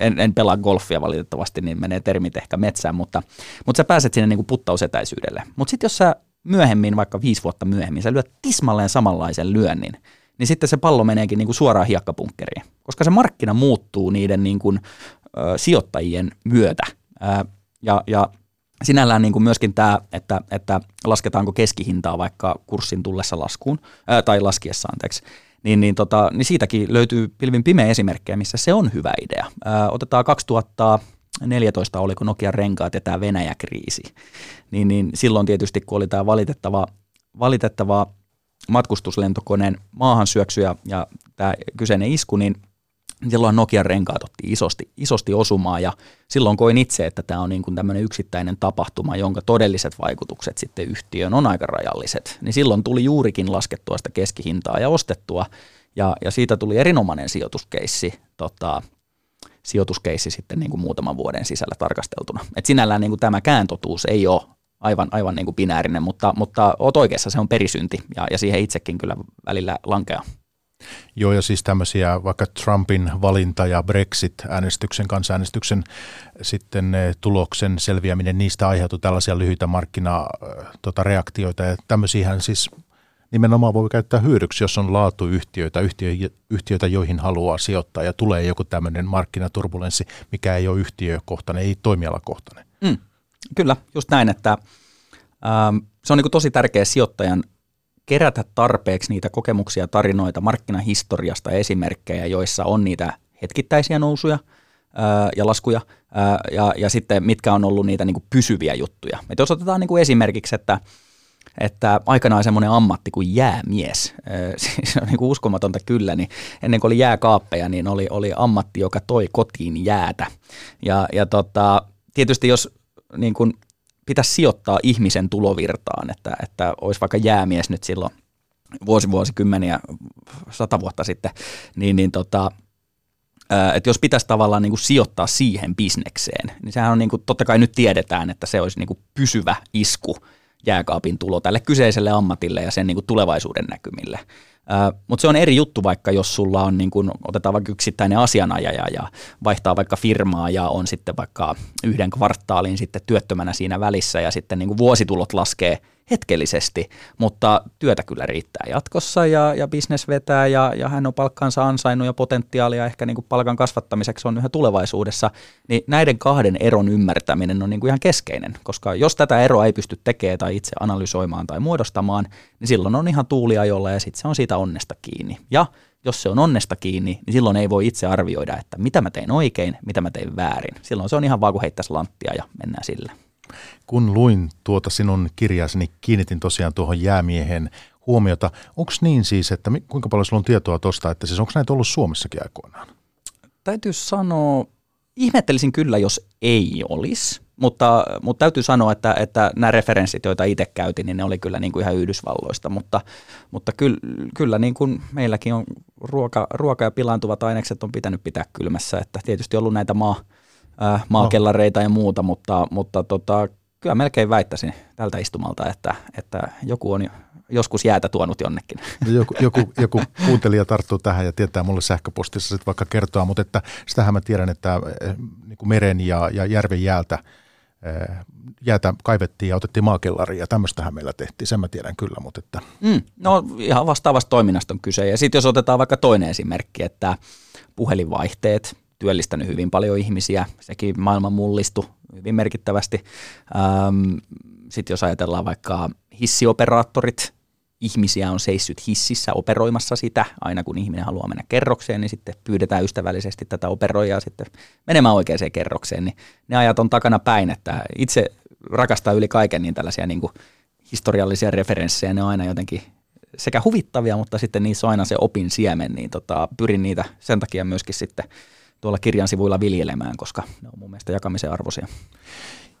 En, en pelaa golfia valitettavasti, niin menee termit ehkä metsään, mutta, mutta sä pääset sinne niin kuin puttausetäisyydelle. Mutta sitten jos sä myöhemmin, vaikka viisi vuotta myöhemmin, sä lyöt tismalleen samanlaisen lyönnin, niin sitten se pallo meneekin niin kuin suoraan hiekkapunkkeriin, koska se markkina muuttuu niiden niin kuin, ö, sijoittajien myötä. Ö, ja, ja sinällään niin kuin myöskin tämä, että, että lasketaanko keskihintaa vaikka kurssin tullessa laskuun, ää, tai laskiessa anteeksi, niin, niin, tota, niin siitäkin löytyy pilvin pimeä esimerkkejä, missä se on hyvä idea. Ää, otetaan 2000 14 oliko Nokian renkaat ja tämä Venäjä-kriisi, niin, niin silloin tietysti kun oli tämä valitettava, valitettava matkustuslentokoneen maahan syöksy ja, ja tämä kyseinen isku, niin silloin Nokian renkaat otti isosti, isosti osumaa ja silloin koin itse, että tämä on niin tämmöinen yksittäinen tapahtuma, jonka todelliset vaikutukset sitten yhtiöön on aika rajalliset. Niin silloin tuli juurikin laskettua sitä keskihintaa ja ostettua ja, ja siitä tuli erinomainen sijoituskeissi, tota, sijoituskeissi sitten niin kuin muutaman vuoden sisällä tarkasteltuna. Et sinällään niin kuin tämä kääntotuus ei ole aivan, aivan niin kuin binäärinen, mutta, mutta oot oikeassa, se on perisynti ja, ja siihen itsekin kyllä välillä lankeaa. Joo, ja siis tämmöisiä vaikka Trumpin valinta ja Brexit-äänestyksen, kansanäänestyksen sitten eh, tuloksen selviäminen, niistä aiheutui tällaisia lyhyitä markkinareaktioita, eh, ja tämmöisiä siis nimenomaan voi käyttää hyödyksi, jos on laatuyhtiöitä, yhtiöitä, joihin haluaa sijoittaa, ja tulee joku tämmöinen markkinaturbulenssi, mikä ei ole yhtiökohtainen, ei toimialakohtainen. Mm, kyllä, just näin, että ähm, se on niin tosi tärkeä sijoittajan kerätä tarpeeksi niitä kokemuksia, tarinoita markkinahistoriasta esimerkkejä, joissa on niitä hetkittäisiä nousuja ää, ja laskuja, ää, ja, ja sitten mitkä on ollut niitä niin kuin pysyviä juttuja. Et jos otetaan niin kuin esimerkiksi, että että aikanaan semmoinen ammatti kuin jäämies, [LAUGHS] se on niin kuin uskomatonta kyllä, niin ennen kuin oli jääkaappeja, niin oli, oli ammatti, joka toi kotiin jäätä. Ja, ja tota, tietysti jos niin kuin pitäisi sijoittaa ihmisen tulovirtaan, että, että olisi vaikka jäämies nyt silloin vuosi vuosikymmeniä, sata vuotta sitten, niin, niin tota, että jos pitäisi tavallaan niin kuin sijoittaa siihen bisnekseen, niin sehän on niin kuin, totta kai nyt tiedetään, että se olisi niin kuin pysyvä isku jääkaapin tulo tälle kyseiselle ammatille ja sen niin kuin tulevaisuuden näkymille. Mutta se on eri juttu vaikka, jos sulla on, niin kun, otetaan vaikka yksittäinen asianajaja ja vaihtaa vaikka firmaa ja on sitten vaikka yhden kvartaalin sitten työttömänä siinä välissä ja sitten niin vuositulot laskee – hetkellisesti, mutta työtä kyllä riittää jatkossa ja, ja bisnes vetää ja, ja hän on palkkansa ansainnut ja potentiaalia ehkä niin kuin palkan kasvattamiseksi on yhä tulevaisuudessa, niin näiden kahden eron ymmärtäminen on niin kuin ihan keskeinen, koska jos tätä eroa ei pysty tekemään tai itse analysoimaan tai muodostamaan, niin silloin on ihan tuuliajolla ja sitten se on siitä onnesta kiinni. Ja jos se on onnesta kiinni, niin silloin ei voi itse arvioida, että mitä mä tein oikein, mitä mä tein väärin. Silloin se on ihan vaan kuin heittäisi lanttia ja mennään sille. Kun luin tuota sinun kirjasi, niin kiinnitin tosiaan tuohon jäämiehen huomiota. Onko niin siis, että kuinka paljon sulla on tietoa tuosta, että siis onko näitä ollut Suomessakin aikoinaan? Täytyy sanoa, ihmettelisin kyllä, jos ei olisi, mutta, mutta täytyy sanoa, että, että nämä referenssit, joita itse käytin, niin ne oli kyllä niin kuin ihan Yhdysvalloista, mutta, mutta kyllä, kyllä niin kuin meilläkin on ruoka, ruoka ja pilaantuvat ainekset on pitänyt pitää kylmässä, että tietysti ollut näitä maa, äh, maakellareita ja muuta, mutta, mutta tota, kyllä melkein väittäisin tältä istumalta, että, että joku on joskus jäätä tuonut jonnekin. No joku, joku, joku kuuntelija tarttuu tähän ja tietää mulle sähköpostissa sitten vaikka kertoa, mutta että sitähän mä tiedän, että eh, niin kuin meren ja, ja järven jäältä eh, jäätä kaivettiin ja otettiin maakellariin ja tämmöistähän meillä tehtiin, sen mä tiedän kyllä. Mutta että. Mm, no ihan vastaavasta toiminnasta on kyse ja sitten jos otetaan vaikka toinen esimerkki, että puhelinvaihteet, työllistänyt hyvin paljon ihmisiä, sekin maailman mullistu hyvin merkittävästi. Ähm, Sitten jos ajatellaan vaikka hissioperaattorit, ihmisiä on seissyt hississä operoimassa sitä, aina kun ihminen haluaa mennä kerrokseen, niin sitten pyydetään ystävällisesti tätä operoijaa sitten menemään oikeaan kerrokseen, niin ne ajat on takana päin, että itse rakastaa yli kaiken niin tällaisia niin kuin historiallisia referenssejä, ne on aina jotenkin sekä huvittavia, mutta sitten niissä on aina se opin siemen, niin tota, pyrin niitä sen takia myöskin sitten tuolla kirjan sivuilla viljelemään, koska ne on mun mielestä jakamisen arvoisia.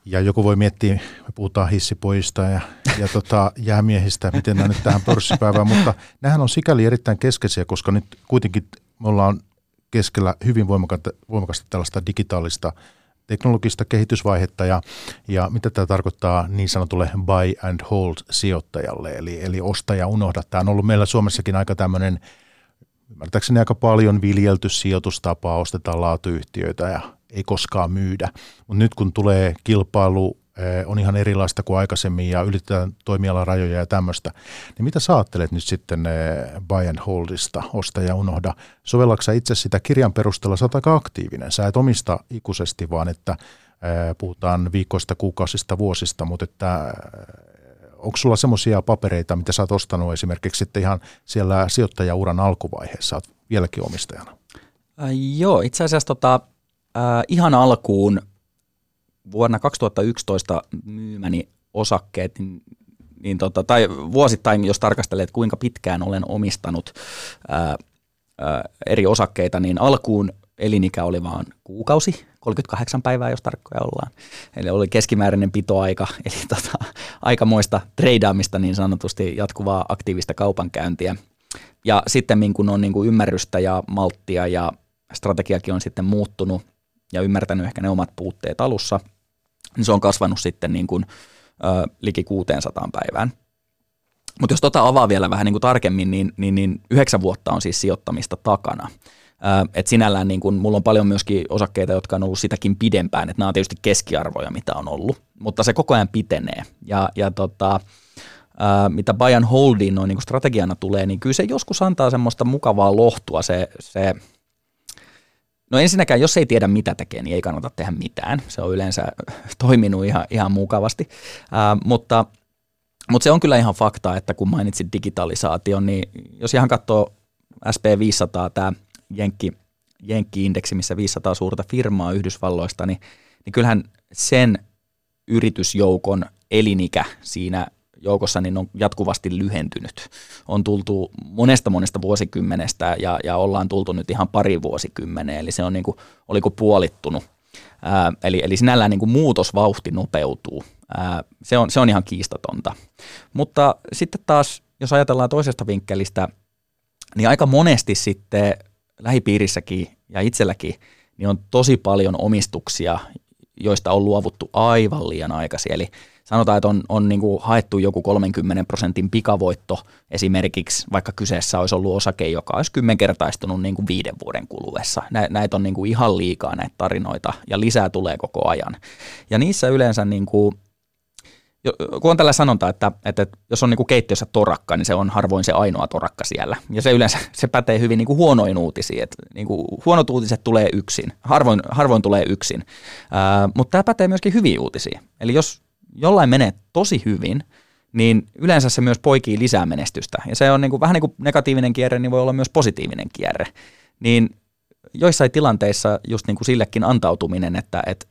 Ja joku voi miettiä, me puhutaan hissipoista ja, ja tota, jäämiehistä, miten nämä nyt tähän pörssipäivään, mutta nämähän on sikäli erittäin keskeisiä, koska nyt kuitenkin me ollaan keskellä hyvin voimakasta, voimakasta tällaista digitaalista teknologista kehitysvaihetta ja, ja mitä tämä tarkoittaa niin sanotulle buy and hold sijoittajalle, eli, eli ostaja unohda. Tämä on ollut meillä Suomessakin aika tämmöinen ymmärtääkseni aika paljon viljelty sijoitustapaa, ostetaan laatuyhtiöitä ja ei koskaan myydä. Mutta nyt kun tulee kilpailu, eh, on ihan erilaista kuin aikaisemmin ja ylitetään toimialarajoja ja tämmöistä, niin mitä sä ajattelet nyt sitten eh, buy and holdista, osta ja unohda? Sovellaksä itse sitä kirjan perusteella, sä aika aktiivinen, sä et omista ikuisesti, vaan että eh, puhutaan viikoista, kuukausista, vuosista, mutta että onko sulla semmoisia papereita, mitä sä oot ostanut esimerkiksi sitten ihan siellä sijoittajauran alkuvaiheessa, oot vieläkin omistajana? Äh, joo, itse asiassa tota, äh, ihan alkuun vuonna 2011 myymäni osakkeet, niin, niin tota, tai vuosittain, jos tarkastelet, kuinka pitkään olen omistanut ää, ää, eri osakkeita, niin alkuun elinikä oli vain kuukausi, 38 päivää, jos tarkkoja ollaan. Eli oli keskimääräinen pitoaika, [LAUGHS] eli tota, aikamoista treidaamista niin sanotusti, jatkuvaa aktiivista kaupankäyntiä. Ja sitten kun on niin kuin ymmärrystä ja malttia ja strategiakin on sitten muuttunut ja ymmärtänyt ehkä ne omat puutteet alussa, niin se on kasvanut sitten niin kuin, ö, liki 600 päivään. Mutta jos tota avaa vielä vähän niin kuin tarkemmin, niin, niin, niin yhdeksän vuotta on siis sijoittamista takana. Et sinällään niin kun, mulla on paljon myöskin osakkeita, jotka on ollut sitäkin pidempään, että nämä on tietysti keskiarvoja, mitä on ollut, mutta se koko ajan pitenee. Ja, ja tota, ää, mitä buy and holdiin noin niin strategiana tulee, niin kyllä se joskus antaa semmoista mukavaa lohtua se, se No ensinnäkään, jos ei tiedä mitä tekee, niin ei kannata tehdä mitään. Se on yleensä [LAUGHS] toiminut ihan, ihan mukavasti. Ää, mutta, mutta se on kyllä ihan fakta, että kun mainitsit digitalisaation, niin jos ihan katsoo SP500, tämä Jenkki, Jenkki-indeksi, missä 500 suurta firmaa Yhdysvalloista, niin, niin kyllähän sen yritysjoukon elinikä siinä joukossa niin on jatkuvasti lyhentynyt. On tultu monesta monesta vuosikymmenestä ja, ja ollaan tultu nyt ihan pari vuosikymmeneen, eli se on niin kuin, oliko puolittunut. Ää, eli, eli sinällään niin kuin muutosvauhti nopeutuu. Ää, se, on, se on ihan kiistatonta. Mutta sitten taas, jos ajatellaan toisesta vinkkelistä, niin aika monesti sitten lähipiirissäkin ja itselläkin niin on tosi paljon omistuksia, joista on luovuttu aivan liian aikaisin. Eli sanotaan, että on, on niin kuin haettu joku 30 prosentin pikavoitto esimerkiksi, vaikka kyseessä olisi ollut osake, joka olisi kymmenkertaistunut niin kuin viiden vuoden kuluessa. Nä, näitä on niin kuin ihan liikaa näitä tarinoita ja lisää tulee koko ajan. Ja niissä yleensä niin kuin kun on tällä sanonta, että, että jos on niin kuin keittiössä torakka, niin se on harvoin se ainoa torakka siellä. Ja se yleensä [LAUGHS] se pätee hyvin niin kuin huonoin uutisiin. Että niin kuin huonot uutiset tulee yksin, harvoin, harvoin tulee yksin. Ää, mutta tämä pätee myöskin hyviä uutisia. Eli jos jollain menee tosi hyvin, niin yleensä se myös poikii lisää menestystä. Ja se on niin kuin, vähän niin kuin negatiivinen kierre, niin voi olla myös positiivinen kierre. Niin joissain tilanteissa just niin kuin sillekin antautuminen, että, että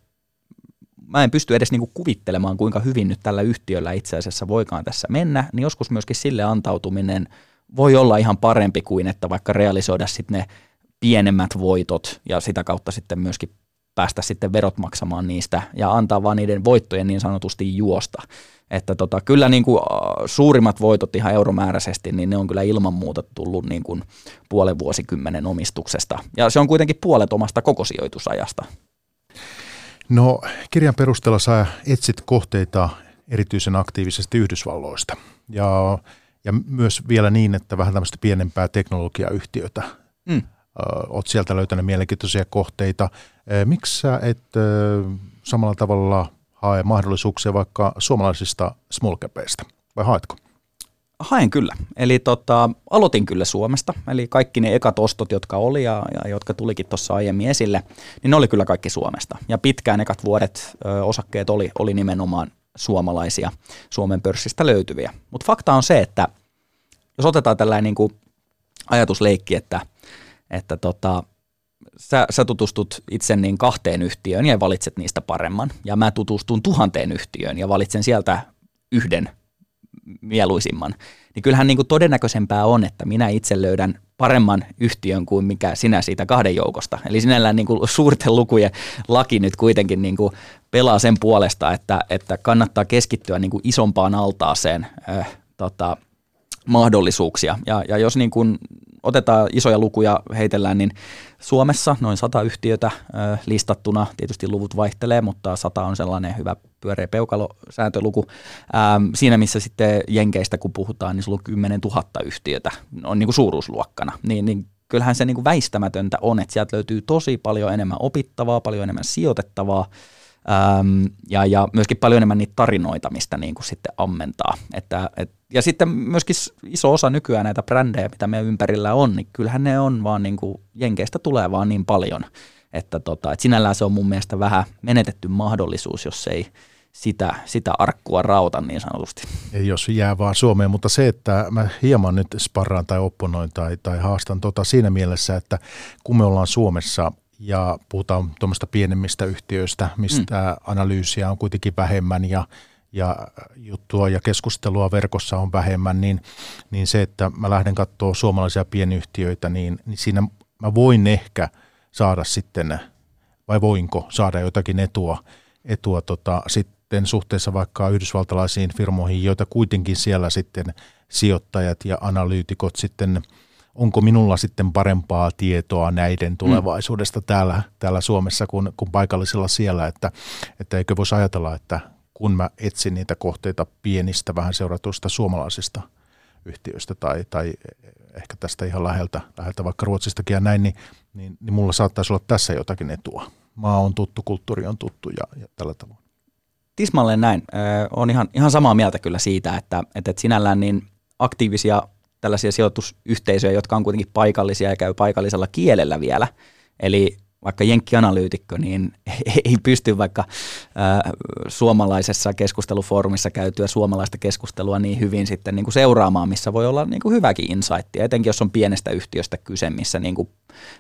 mä en pysty edes niinku kuvittelemaan, kuinka hyvin nyt tällä yhtiöllä itse asiassa voikaan tässä mennä, niin joskus myöskin sille antautuminen voi olla ihan parempi kuin, että vaikka realisoida sitten ne pienemmät voitot ja sitä kautta sitten myöskin päästä sitten verot maksamaan niistä ja antaa vaan niiden voittojen niin sanotusti juosta. Että tota, kyllä niin kuin, suurimmat voitot ihan euromääräisesti, niin ne on kyllä ilman muuta tullut niin kuin puolen vuosikymmenen omistuksesta. Ja se on kuitenkin puolet omasta koko sijoitusajasta. No kirjan perusteella sä etsit kohteita erityisen aktiivisesti Yhdysvalloista ja, ja myös vielä niin, että vähän tämmöistä pienempää teknologiayhtiötä. Mm. Oot sieltä löytänyt mielenkiintoisia kohteita. Miksi sä et samalla tavalla hae mahdollisuuksia vaikka suomalaisista small capeista, vai haetko? Haen kyllä. Eli tota, aloitin kyllä Suomesta. Eli kaikki ne ekat ostot, jotka oli ja, ja jotka tulikin tuossa aiemmin esille, niin ne oli kyllä kaikki Suomesta. Ja pitkään ekat vuodet ö, osakkeet oli, oli nimenomaan suomalaisia, Suomen pörssistä löytyviä. Mutta fakta on se, että jos otetaan tällainen niin kuin ajatusleikki, että, että tota, sä, sä tutustut itse niin kahteen yhtiöön ja valitset niistä paremman. Ja mä tutustun tuhanteen yhtiöön ja valitsen sieltä yhden mieluisimman, niin kyllähän niin kuin todennäköisempää on, että minä itse löydän paremman yhtiön kuin mikä sinä siitä kahden joukosta. Eli sinällään niin kuin suurten lukujen laki nyt kuitenkin niin kuin pelaa sen puolesta, että, että kannattaa keskittyä niin kuin isompaan altaaseen äh, tota, mahdollisuuksia. Ja, ja jos niin kuin otetaan isoja lukuja, heitellään, niin Suomessa noin 100 yhtiötä listattuna. Tietysti luvut vaihtelee, mutta 100 on sellainen hyvä pyöreä peukalosääntöluku. Ähm, siinä missä sitten Jenkeistä kun puhutaan, niin sulla on 10 000 yhtiötä, on niin kuin suuruusluokkana. Niin, niin kyllähän se niin kuin väistämätöntä on, että sieltä löytyy tosi paljon enemmän opittavaa, paljon enemmän sijoitettavaa, Ähm, ja, ja myöskin paljon enemmän niitä tarinoita, mistä niin kuin sitten ammentaa. Että, et, ja sitten myöskin iso osa nykyään näitä brändejä, mitä meidän ympärillä on, niin kyllähän ne on vaan niin kuin, jenkeistä tulee vaan niin paljon, että tota, et sinällään se on mun mielestä vähän menetetty mahdollisuus, jos ei sitä, sitä arkkua rauta niin sanotusti. Ei jos jää vaan Suomeen, mutta se, että mä hieman nyt sparraan tai opponoin tai, tai haastan tota siinä mielessä, että kun me ollaan Suomessa ja puhutaan tuommoista pienemmistä yhtiöistä, mistä mm. analyysiä on kuitenkin vähemmän ja, ja juttua ja keskustelua verkossa on vähemmän, niin, niin se, että mä lähden katsoa suomalaisia pienyhtiöitä, niin, niin siinä mä voin ehkä saada sitten, vai voinko saada jotakin etua, etua tota, sitten suhteessa vaikka yhdysvaltalaisiin firmoihin, joita kuitenkin siellä sitten sijoittajat ja analyytikot sitten – onko minulla sitten parempaa tietoa näiden mm. tulevaisuudesta mm. täällä, täällä Suomessa kuin, kuin paikallisilla siellä, että, että eikö voisi ajatella, että kun mä etsin niitä kohteita pienistä vähän seuratuista suomalaisista yhtiöistä tai, tai ehkä tästä ihan läheltä, läheltä vaikka Ruotsistakin ja näin, niin, niin, niin mulla saattaisi olla tässä jotakin etua. Maa on tuttu, kulttuuri on tuttu ja, ja tällä tavoin. Tismalleen näin. Ö, on ihan, ihan samaa mieltä kyllä siitä, että, että, että sinällään niin aktiivisia tällaisia sijoitusyhteisöjä, jotka on kuitenkin paikallisia ja käy paikallisella kielellä vielä. Eli vaikka jenkkianalyytikko, niin [LAUGHS] ei pysty vaikka ää, suomalaisessa keskustelufoorumissa käytyä suomalaista keskustelua niin hyvin sitten niin kuin seuraamaan, missä voi olla niin kuin hyväkin insight, etenkin jos on pienestä yhtiöstä kyse, missä niin kuin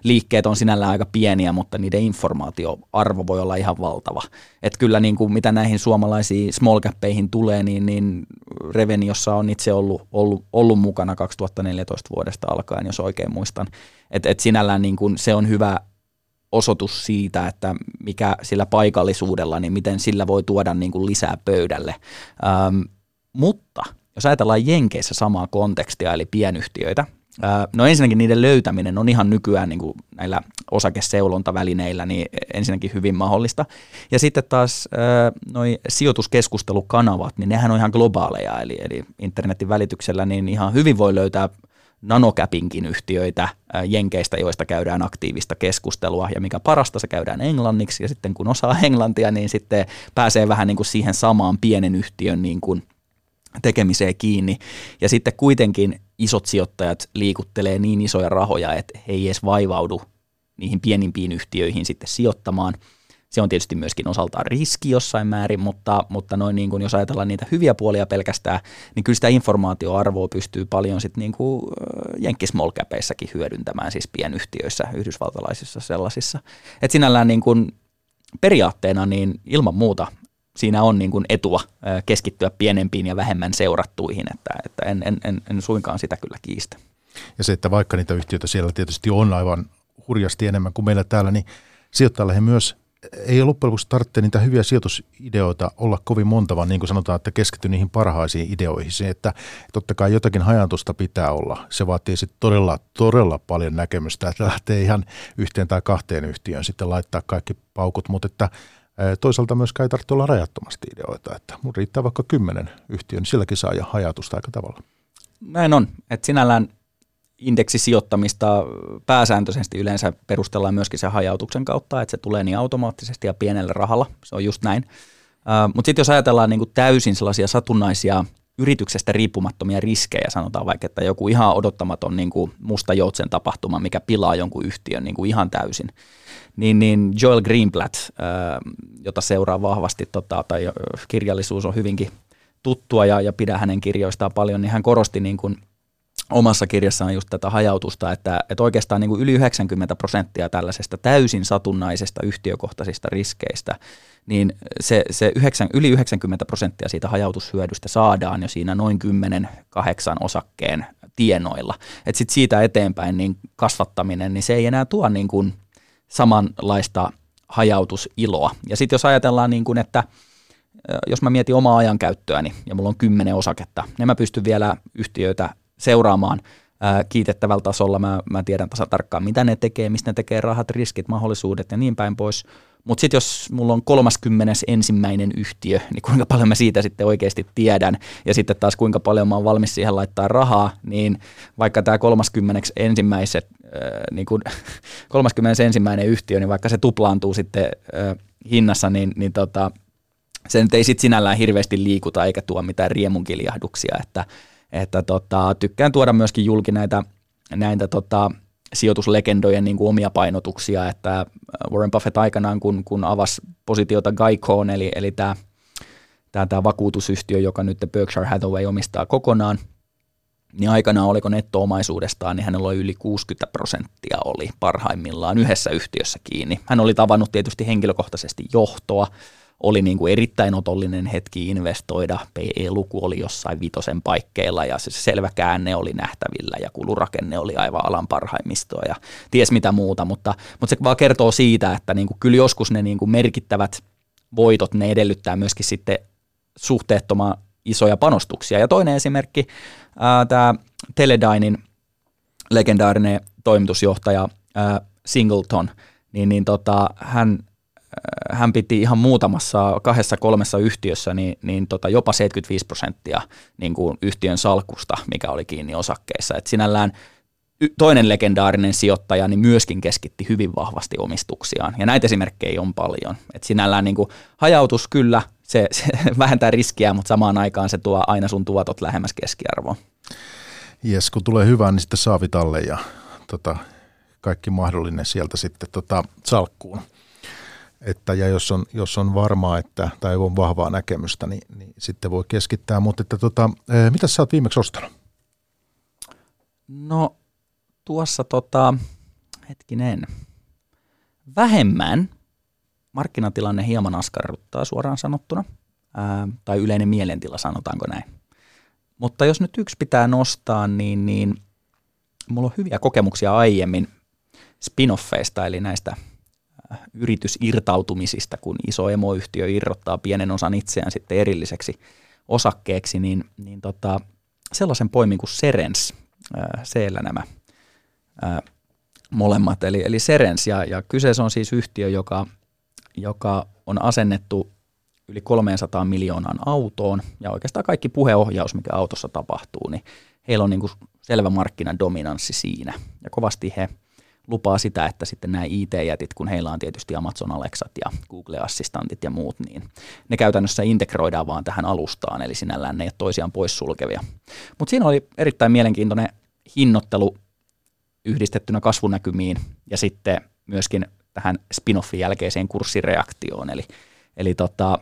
liikkeet on sinällään aika pieniä, mutta niiden informaatioarvo voi olla ihan valtava. Että kyllä niin kuin mitä näihin suomalaisiin small cappeihin tulee, niin, niin Reveniossa on itse ollut, ollut, ollut mukana 2014 vuodesta alkaen, jos oikein muistan. Että et sinällään niin kuin se on hyvä osoitus siitä, että mikä sillä paikallisuudella, niin miten sillä voi tuoda niin kuin lisää pöydälle. Ähm, mutta jos ajatellaan Jenkeissä samaa kontekstia, eli pienyhtiöitä, no ensinnäkin niiden löytäminen on ihan nykyään niin kuin näillä osakeseulontavälineillä niin ensinnäkin hyvin mahdollista. Ja sitten taas noi sijoituskeskustelukanavat, niin nehän on ihan globaaleja, eli, eli internetin välityksellä niin ihan hyvin voi löytää nanokäpinkin yhtiöitä Jenkeistä, joista käydään aktiivista keskustelua ja mikä parasta, se käydään englanniksi ja sitten kun osaa englantia, niin sitten pääsee vähän niin kuin siihen samaan pienen yhtiön niin kuin tekemiseen kiinni. Ja sitten kuitenkin isot sijoittajat liikuttelee niin isoja rahoja, että he ei edes vaivaudu niihin pienimpiin yhtiöihin sitten sijoittamaan – se on tietysti myöskin osaltaan riski jossain määrin, mutta, mutta noin niin kuin jos ajatellaan niitä hyviä puolia pelkästään, niin kyllä sitä informaatioarvoa pystyy paljon sitten niin kuin jenkkismolkäpeissäkin hyödyntämään siis pienyhtiöissä, yhdysvaltalaisissa sellaisissa. Et sinällään niin kuin periaatteena niin ilman muuta siinä on niin kuin etua keskittyä pienempiin ja vähemmän seurattuihin, että, että en, en, en, en suinkaan sitä kyllä kiistä. Ja se, että vaikka niitä yhtiöitä siellä tietysti on aivan hurjasti enemmän kuin meillä täällä, niin sijoittajalle myös ei loppujen lopuksi tarvitse niitä hyviä sijoitusideoita olla kovin monta, vaan niin kuin sanotaan, että keskity niihin parhaisiin ideoihin. Se, että totta kai jotakin hajantusta pitää olla. Se vaatii sitten todella, todella paljon näkemystä, että lähtee ihan yhteen tai kahteen yhtiöön sitten laittaa kaikki paukut, mutta että toisaalta myös ei tarvitse olla rajattomasti ideoita. Että mun riittää vaikka kymmenen yhtiön, niin silläkin saa hajatusta aika tavalla. Näin on, että sinällään indeksisijoittamista pääsääntöisesti yleensä perustellaan myöskin sen hajautuksen kautta, että se tulee niin automaattisesti ja pienellä rahalla. Se on just näin. Mutta sitten jos ajatellaan niin kuin täysin sellaisia satunnaisia yrityksestä riippumattomia riskejä, sanotaan vaikka, että joku ihan odottamaton niin kuin musta joutsen tapahtuma, mikä pilaa jonkun yhtiön niin kuin ihan täysin, niin, niin Joel Greenblatt, jota seuraa vahvasti, tota, tai kirjallisuus on hyvinkin tuttua ja, ja pidä hänen kirjoistaan paljon, niin hän korosti niin kuin – omassa kirjassaan just tätä hajautusta, että, että oikeastaan niin kuin yli 90 prosenttia tällaisesta täysin satunnaisesta yhtiökohtaisista riskeistä, niin se, se 9, yli 90 prosenttia siitä hajautushyödystä saadaan jo siinä noin 10-8 osakkeen tienoilla. Et sit siitä eteenpäin niin kasvattaminen, niin se ei enää tuo niin kuin samanlaista hajautusiloa. Ja sitten jos ajatellaan, niin kuin, että jos mä mietin omaa ajankäyttöäni ja mulla on kymmenen osaketta, niin mä pystyn vielä yhtiöitä seuraamaan ää, kiitettävällä tasolla. Mä, mä tiedän tasa tarkkaan, mitä ne tekee, mistä ne tekee rahat, riskit, mahdollisuudet ja niin päin pois. Mutta sitten jos mulla on 31. ensimmäinen yhtiö, niin kuinka paljon mä siitä sitten oikeasti tiedän, ja sitten taas kuinka paljon mä oon valmis siihen laittaa rahaa, niin vaikka tämä 30. ensimmäiset, äh, niin kun, [LAUGHS] 31. yhtiö, niin vaikka se tuplaantuu sitten äh, hinnassa, niin, niin tota, se nyt ei sitten sinällään hirveästi liikuta eikä tuo mitään riemunkiljahduksia, että että tota, tykkään tuoda myöskin julki näitä, näitä tota, sijoituslegendojen niin kuin omia painotuksia, että Warren Buffett aikanaan, kun, kun avasi positiota Geicoon, eli, eli tämä tämä, tämä vakuutusyhtiö, joka nyt Berkshire Hathaway omistaa kokonaan, niin aikana oliko nettoomaisuudestaan, niin hänellä oli yli 60 prosenttia oli parhaimmillaan yhdessä yhtiössä kiinni. Hän oli tavannut tietysti henkilökohtaisesti johtoa, oli niin kuin erittäin otollinen hetki investoida. PE-luku oli jossain vitosen paikkeilla ja se selvä käänne oli nähtävillä ja kulurakenne oli aivan alan parhaimmistoa ja ties mitä muuta, mutta, mutta se vaan kertoo siitä, että niin kuin kyllä joskus ne niin kuin merkittävät voitot, ne edellyttää myöskin sitten suhteettoman isoja panostuksia. Ja toinen esimerkki, tämä Teledynein legendaarinen toimitusjohtaja ää, Singleton, niin, niin tota, hän hän piti ihan muutamassa kahdessa kolmessa yhtiössä niin, niin tota jopa 75 prosenttia niin kuin yhtiön salkusta, mikä oli kiinni osakkeissa. Et sinällään toinen legendaarinen sijoittaja niin myöskin keskitti hyvin vahvasti omistuksiaan. Ja näitä esimerkkejä on paljon. Et sinällään niin kuin hajautus kyllä, se, se [LAUGHS] vähentää riskiä, mutta samaan aikaan se tuo aina sun tuotot lähemmäs keskiarvoa. Jes, kun tulee hyvää, niin sitten saavit alle ja tota, kaikki mahdollinen sieltä sitten tota, salkkuun että ja jos on, jos on varmaa, että, tai on vahvaa näkemystä, niin, niin sitten voi keskittää. Mutta että tota, mitä sä oot viimeksi ostanut? No tuossa tota, hetkinen, vähemmän markkinatilanne hieman askarruttaa suoraan sanottuna, ää, tai yleinen mielentila sanotaanko näin. Mutta jos nyt yksi pitää nostaa, niin, niin mulla on hyviä kokemuksia aiemmin spin-offeista, eli näistä yritysirtautumisista, kun iso emoyhtiö irrottaa pienen osan itseään sitten erilliseksi osakkeeksi, niin, niin tota, sellaisen poimin kuin Serens, siellä nämä ää, molemmat, eli, eli Serens, ja, ja kyseessä on siis yhtiö, joka, joka on asennettu yli 300 miljoonaan autoon, ja oikeastaan kaikki puheohjaus, mikä autossa tapahtuu, niin heillä on niin kuin selvä markkinadominanssi siinä, ja kovasti he – lupaa sitä, että sitten nämä IT-jätit, kun heillä on tietysti Amazon Alexat ja Google-assistantit ja muut, niin ne käytännössä integroidaan vaan tähän alustaan, eli sinällään ne ei ole toisiaan poissulkevia. Mutta siinä oli erittäin mielenkiintoinen hinnoittelu yhdistettynä kasvunäkymiin ja sitten myöskin tähän spin-offin jälkeiseen kurssireaktioon, eli, eli tota,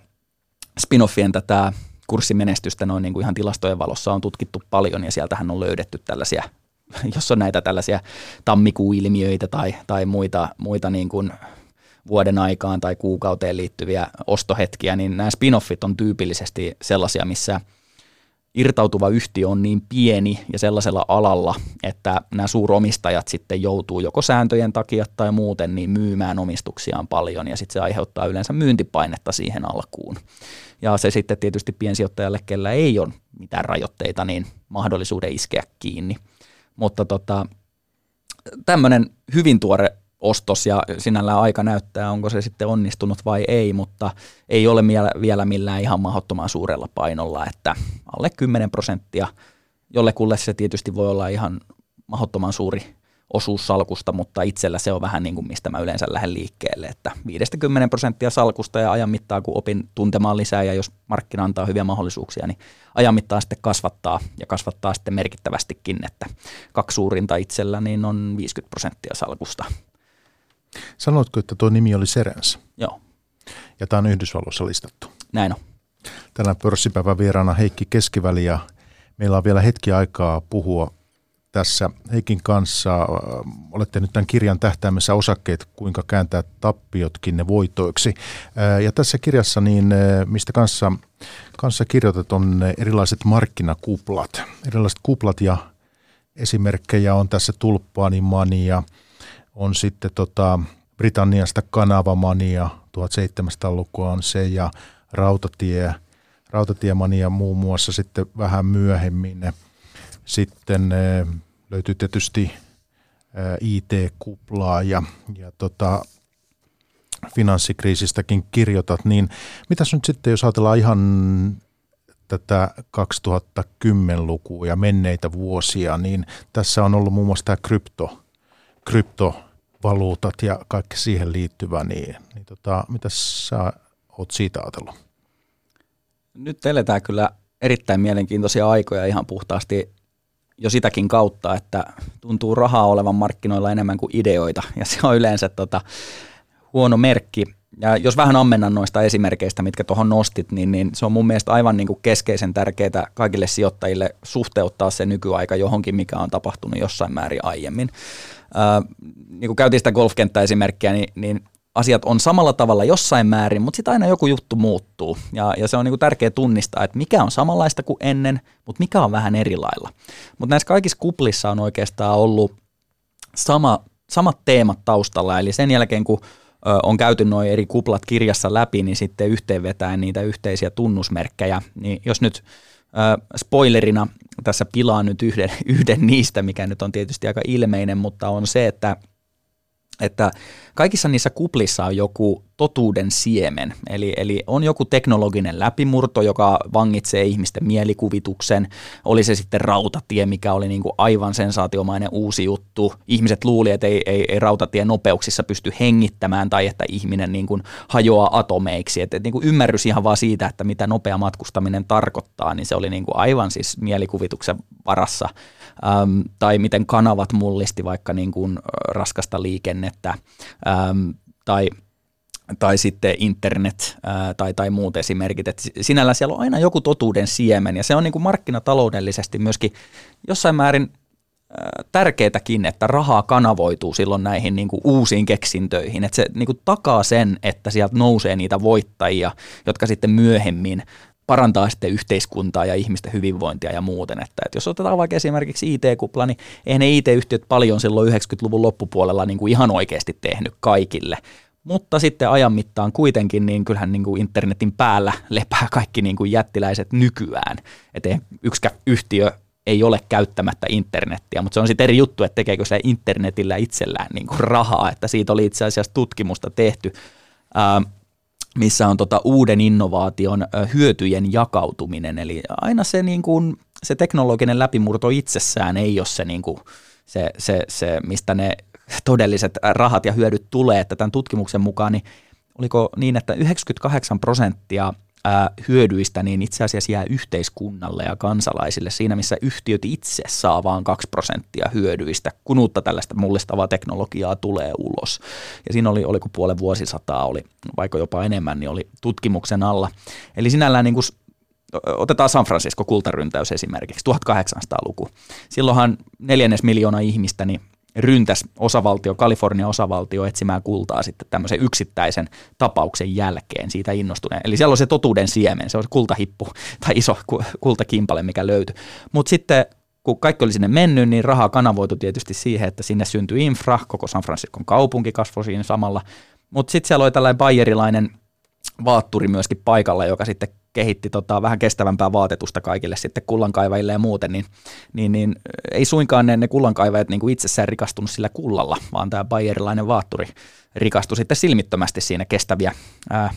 spin-offien tätä kurssimenestystä noin niin kuin ihan tilastojen valossa on tutkittu paljon ja sieltähän on löydetty tällaisia [LAUGHS] jos on näitä tällaisia tammikuuilmiöitä tai, tai muita, muita niin kuin vuoden aikaan tai kuukauteen liittyviä ostohetkiä, niin nämä spin-offit on tyypillisesti sellaisia, missä irtautuva yhtiö on niin pieni ja sellaisella alalla, että nämä suuromistajat sitten joutuu joko sääntöjen takia tai muuten niin myymään omistuksiaan paljon ja sitten se aiheuttaa yleensä myyntipainetta siihen alkuun. Ja se sitten tietysti piensijoittajalle, kellä ei ole mitään rajoitteita, niin mahdollisuuden iskeä kiinni – mutta tota, tämmöinen hyvin tuore ostos ja sinällään aika näyttää, onko se sitten onnistunut vai ei, mutta ei ole vielä millään ihan mahdottoman suurella painolla, että alle 10 prosenttia, jollekulle se tietysti voi olla ihan mahdottoman suuri osuus salkusta, mutta itsellä se on vähän niin kuin mistä mä yleensä lähden liikkeelle, että 50 prosenttia salkusta ja ajan mittaan kun opin tuntemaan lisää ja jos markkina antaa hyviä mahdollisuuksia, niin ajan mittaan sitten kasvattaa ja kasvattaa sitten merkittävästikin, että kaksi suurinta itsellä niin on 50 prosenttia salkusta. Sanoitko, että tuo nimi oli Serens? Joo. Ja tämä on Yhdysvalloissa listattu? Näin on. Tänään pörssipäivän vieraana Heikki Keskiväli ja meillä on vielä hetki aikaa puhua tässä Heikin kanssa. Olette nyt tämän kirjan tähtäimessä osakkeet, kuinka kääntää tappiotkin ne voitoiksi. Ja tässä kirjassa, niin mistä kanssa, kanssa kirjoitat, on erilaiset markkinakuplat. Erilaiset kuplat ja esimerkkejä on tässä tulppaanimania, on sitten tota Britanniasta kanavamania, 1700-lukua on se, ja rautatie, rautatiemania muun muassa sitten vähän myöhemmin – sitten eh, löytyy tietysti eh, IT-kuplaa ja, ja tota, finanssikriisistäkin kirjoitat, niin mitäs nyt sitten, jos ajatellaan ihan tätä 2010-lukua ja menneitä vuosia, niin tässä on ollut muun muassa tämä krypto, kryptovaluutat ja kaikki siihen liittyvä, niin, niin tota, mitä sä oot siitä ajatellut? Nyt eletään kyllä erittäin mielenkiintoisia aikoja ihan puhtaasti jo sitäkin kautta, että tuntuu rahaa olevan markkinoilla enemmän kuin ideoita, ja se on yleensä tota, huono merkki. ja jos vähän ammennan noista esimerkkeistä, mitkä tuohon nostit, niin, niin se on mun mielestä aivan niin kuin keskeisen tärkeää kaikille sijoittajille suhteuttaa se nykyaika johonkin, mikä on tapahtunut jossain määrin aiemmin. Ää, niin kuin käytiin sitä golfkenttäesimerkkiä, niin, niin asiat on samalla tavalla jossain määrin, mutta sitten aina joku juttu muuttuu. Ja, ja se on niin kuin tärkeää tunnistaa, että mikä on samanlaista kuin ennen, mutta mikä on vähän eri lailla. Mutta näissä kaikissa kuplissa on oikeastaan ollut sama, samat teemat taustalla, eli sen jälkeen kun on käyty nuo eri kuplat kirjassa läpi, niin sitten yhteenvetäen niitä yhteisiä tunnusmerkkejä. Niin jos nyt spoilerina tässä pilaa nyt yhden, [LAUGHS] yhden niistä, mikä nyt on tietysti aika ilmeinen, mutta on se, että – että kaikissa niissä kuplissa on joku totuuden siemen, eli, eli on joku teknologinen läpimurto, joka vangitsee ihmisten mielikuvituksen, oli se sitten rautatie, mikä oli niin kuin aivan sensaatiomainen uusi juttu. Ihmiset luuli, että ei, ei, ei rautatie nopeuksissa pysty hengittämään tai että ihminen niin kuin hajoaa atomeiksi. Et, et niin kuin ymmärrys ihan vaan siitä, että mitä nopea matkustaminen tarkoittaa, niin se oli niin kuin aivan siis mielikuvituksen varassa äm, tai miten kanavat mullisti vaikka niin kuin raskasta liikennettä äm, tai tai sitten internet ää, tai, tai muut esimerkit. Et sinällä siellä on aina joku totuuden siemen ja se on niin kuin markkinataloudellisesti myöskin jossain määrin tärkeätäkin, että rahaa kanavoituu silloin näihin niin kuin uusiin keksintöihin. Että se niin kuin takaa sen, että sieltä nousee niitä voittajia, jotka sitten myöhemmin parantaa sitten yhteiskuntaa ja ihmisten hyvinvointia ja muuten. Että, että jos otetaan vaikka esimerkiksi IT-kupla, niin eihän ne IT-yhtiöt paljon silloin 90-luvun loppupuolella niin kuin ihan oikeasti tehnyt kaikille. Mutta sitten ajan mittaan kuitenkin, niin kyllähän niin kuin internetin päällä lepää kaikki niin kuin jättiläiset nykyään. Että yksi yhtiö ei ole käyttämättä internettiä, mutta se on sitten eri juttu, että tekeekö se internetillä itsellään niin kuin rahaa, että siitä oli itse asiassa tutkimusta tehty. Ähm, missä on tota uuden innovaation hyötyjen jakautuminen. Eli aina se, niin kuin, se teknologinen läpimurto itsessään ei ole se, niin kuin, se, se, se, mistä ne todelliset rahat ja hyödyt tulee. Että tämän tutkimuksen mukaan niin oliko niin, että 98 prosenttia ää, hyödyistä niin itse asiassa jää yhteiskunnalle ja kansalaisille siinä, missä yhtiöt itse saa vain 2 prosenttia hyödyistä, kun uutta tällaista mullistavaa teknologiaa tulee ulos. Ja siinä oli, oliko puolen vuosisataa, oli vaikka jopa enemmän, niin oli tutkimuksen alla. Eli sinällään niin kuin otetaan San Francisco kultaryntäys esimerkiksi, 1800-luku. Silloinhan neljännes miljoona ihmistä niin ryntäs osavaltio, Kalifornian osavaltio etsimään kultaa sitten tämmöisen yksittäisen tapauksen jälkeen siitä innostuneen. Eli siellä on se totuuden siemen, se on se kultahippu [LAUGHS] tai iso kultakimpale, mikä löytyi. Mutta sitten kun kaikki oli sinne mennyt, niin rahaa kanavoitu tietysti siihen, että sinne syntyi infra, koko San Franciscon kaupunki kasvoi siinä samalla. Mutta sitten siellä oli tällainen bayerilainen vaatturi myöskin paikalla, joka sitten kehitti tota, vähän kestävämpää vaatetusta kaikille sitten kullankaivajille ja muuten, niin, niin, niin ei suinkaan ne, ne kullankaivajat niin kuin itsessään rikastunut sillä kullalla, vaan tämä bayerilainen vaatturi rikastui sitten silmittömästi siinä kestäviä ää,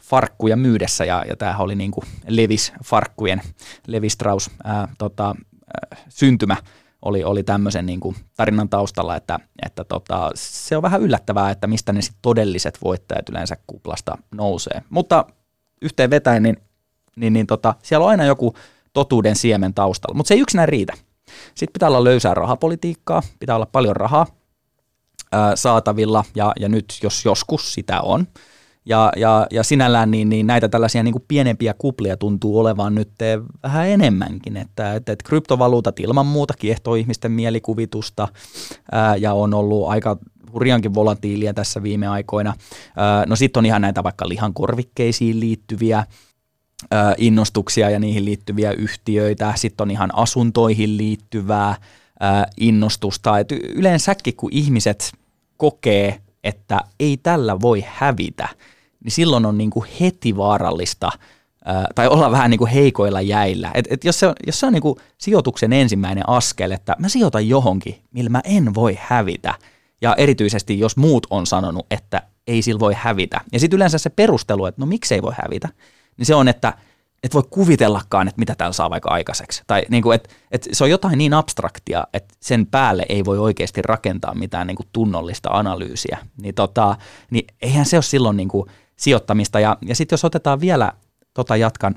farkkuja myydessä, ja, ja tämähän oli niin kuin Levis-farkkujen, Levi Strauss ää, tota, ää, syntymä, oli, oli tämmöisen niin kuin tarinan taustalla, että, että tota, se on vähän yllättävää, että mistä ne sit todelliset voittajat yleensä kuplasta nousee. Mutta yhteen vetäen, niin, niin, niin tota, siellä on aina joku totuuden siemen taustalla, mutta se ei yksinään riitä. Sitten pitää olla löysää rahapolitiikkaa, pitää olla paljon rahaa ää, saatavilla, ja, ja nyt jos joskus sitä on, ja, ja, ja sinällään niin, niin näitä tällaisia niin kuin pienempiä kuplia tuntuu olevan nyt vähän enemmänkin, että, että, että kryptovaluutat ilman muuta kiehtoo ihmisten mielikuvitusta ää, ja on ollut aika hurjankin volatiilia tässä viime aikoina. Ää, no sitten on ihan näitä vaikka lihankorvikkeisiin liittyviä innostuksia ja niihin liittyviä yhtiöitä. Sitten on ihan asuntoihin liittyvää ää, innostusta. Et yleensäkin kun ihmiset kokee, että ei tällä voi hävitä – niin silloin on niin kuin heti vaarallista tai olla vähän niin kuin heikoilla jäillä. Et, et jos se on, jos se on niin kuin sijoituksen ensimmäinen askel, että mä sijoitan johonkin, millä mä en voi hävitä, ja erityisesti jos muut on sanonut, että ei sillä voi hävitä. Ja sitten yleensä se perustelu, että no miksei voi hävitä, niin se on, että et voi kuvitellakaan, että mitä täällä saa vaikka aikaiseksi. Tai niin kuin, että, että se on jotain niin abstraktia, että sen päälle ei voi oikeasti rakentaa mitään niin kuin tunnollista analyysiä. Niin, tota, niin eihän se ole silloin niin kuin – sijoittamista. Ja, ja sitten jos otetaan vielä, tota jatkan,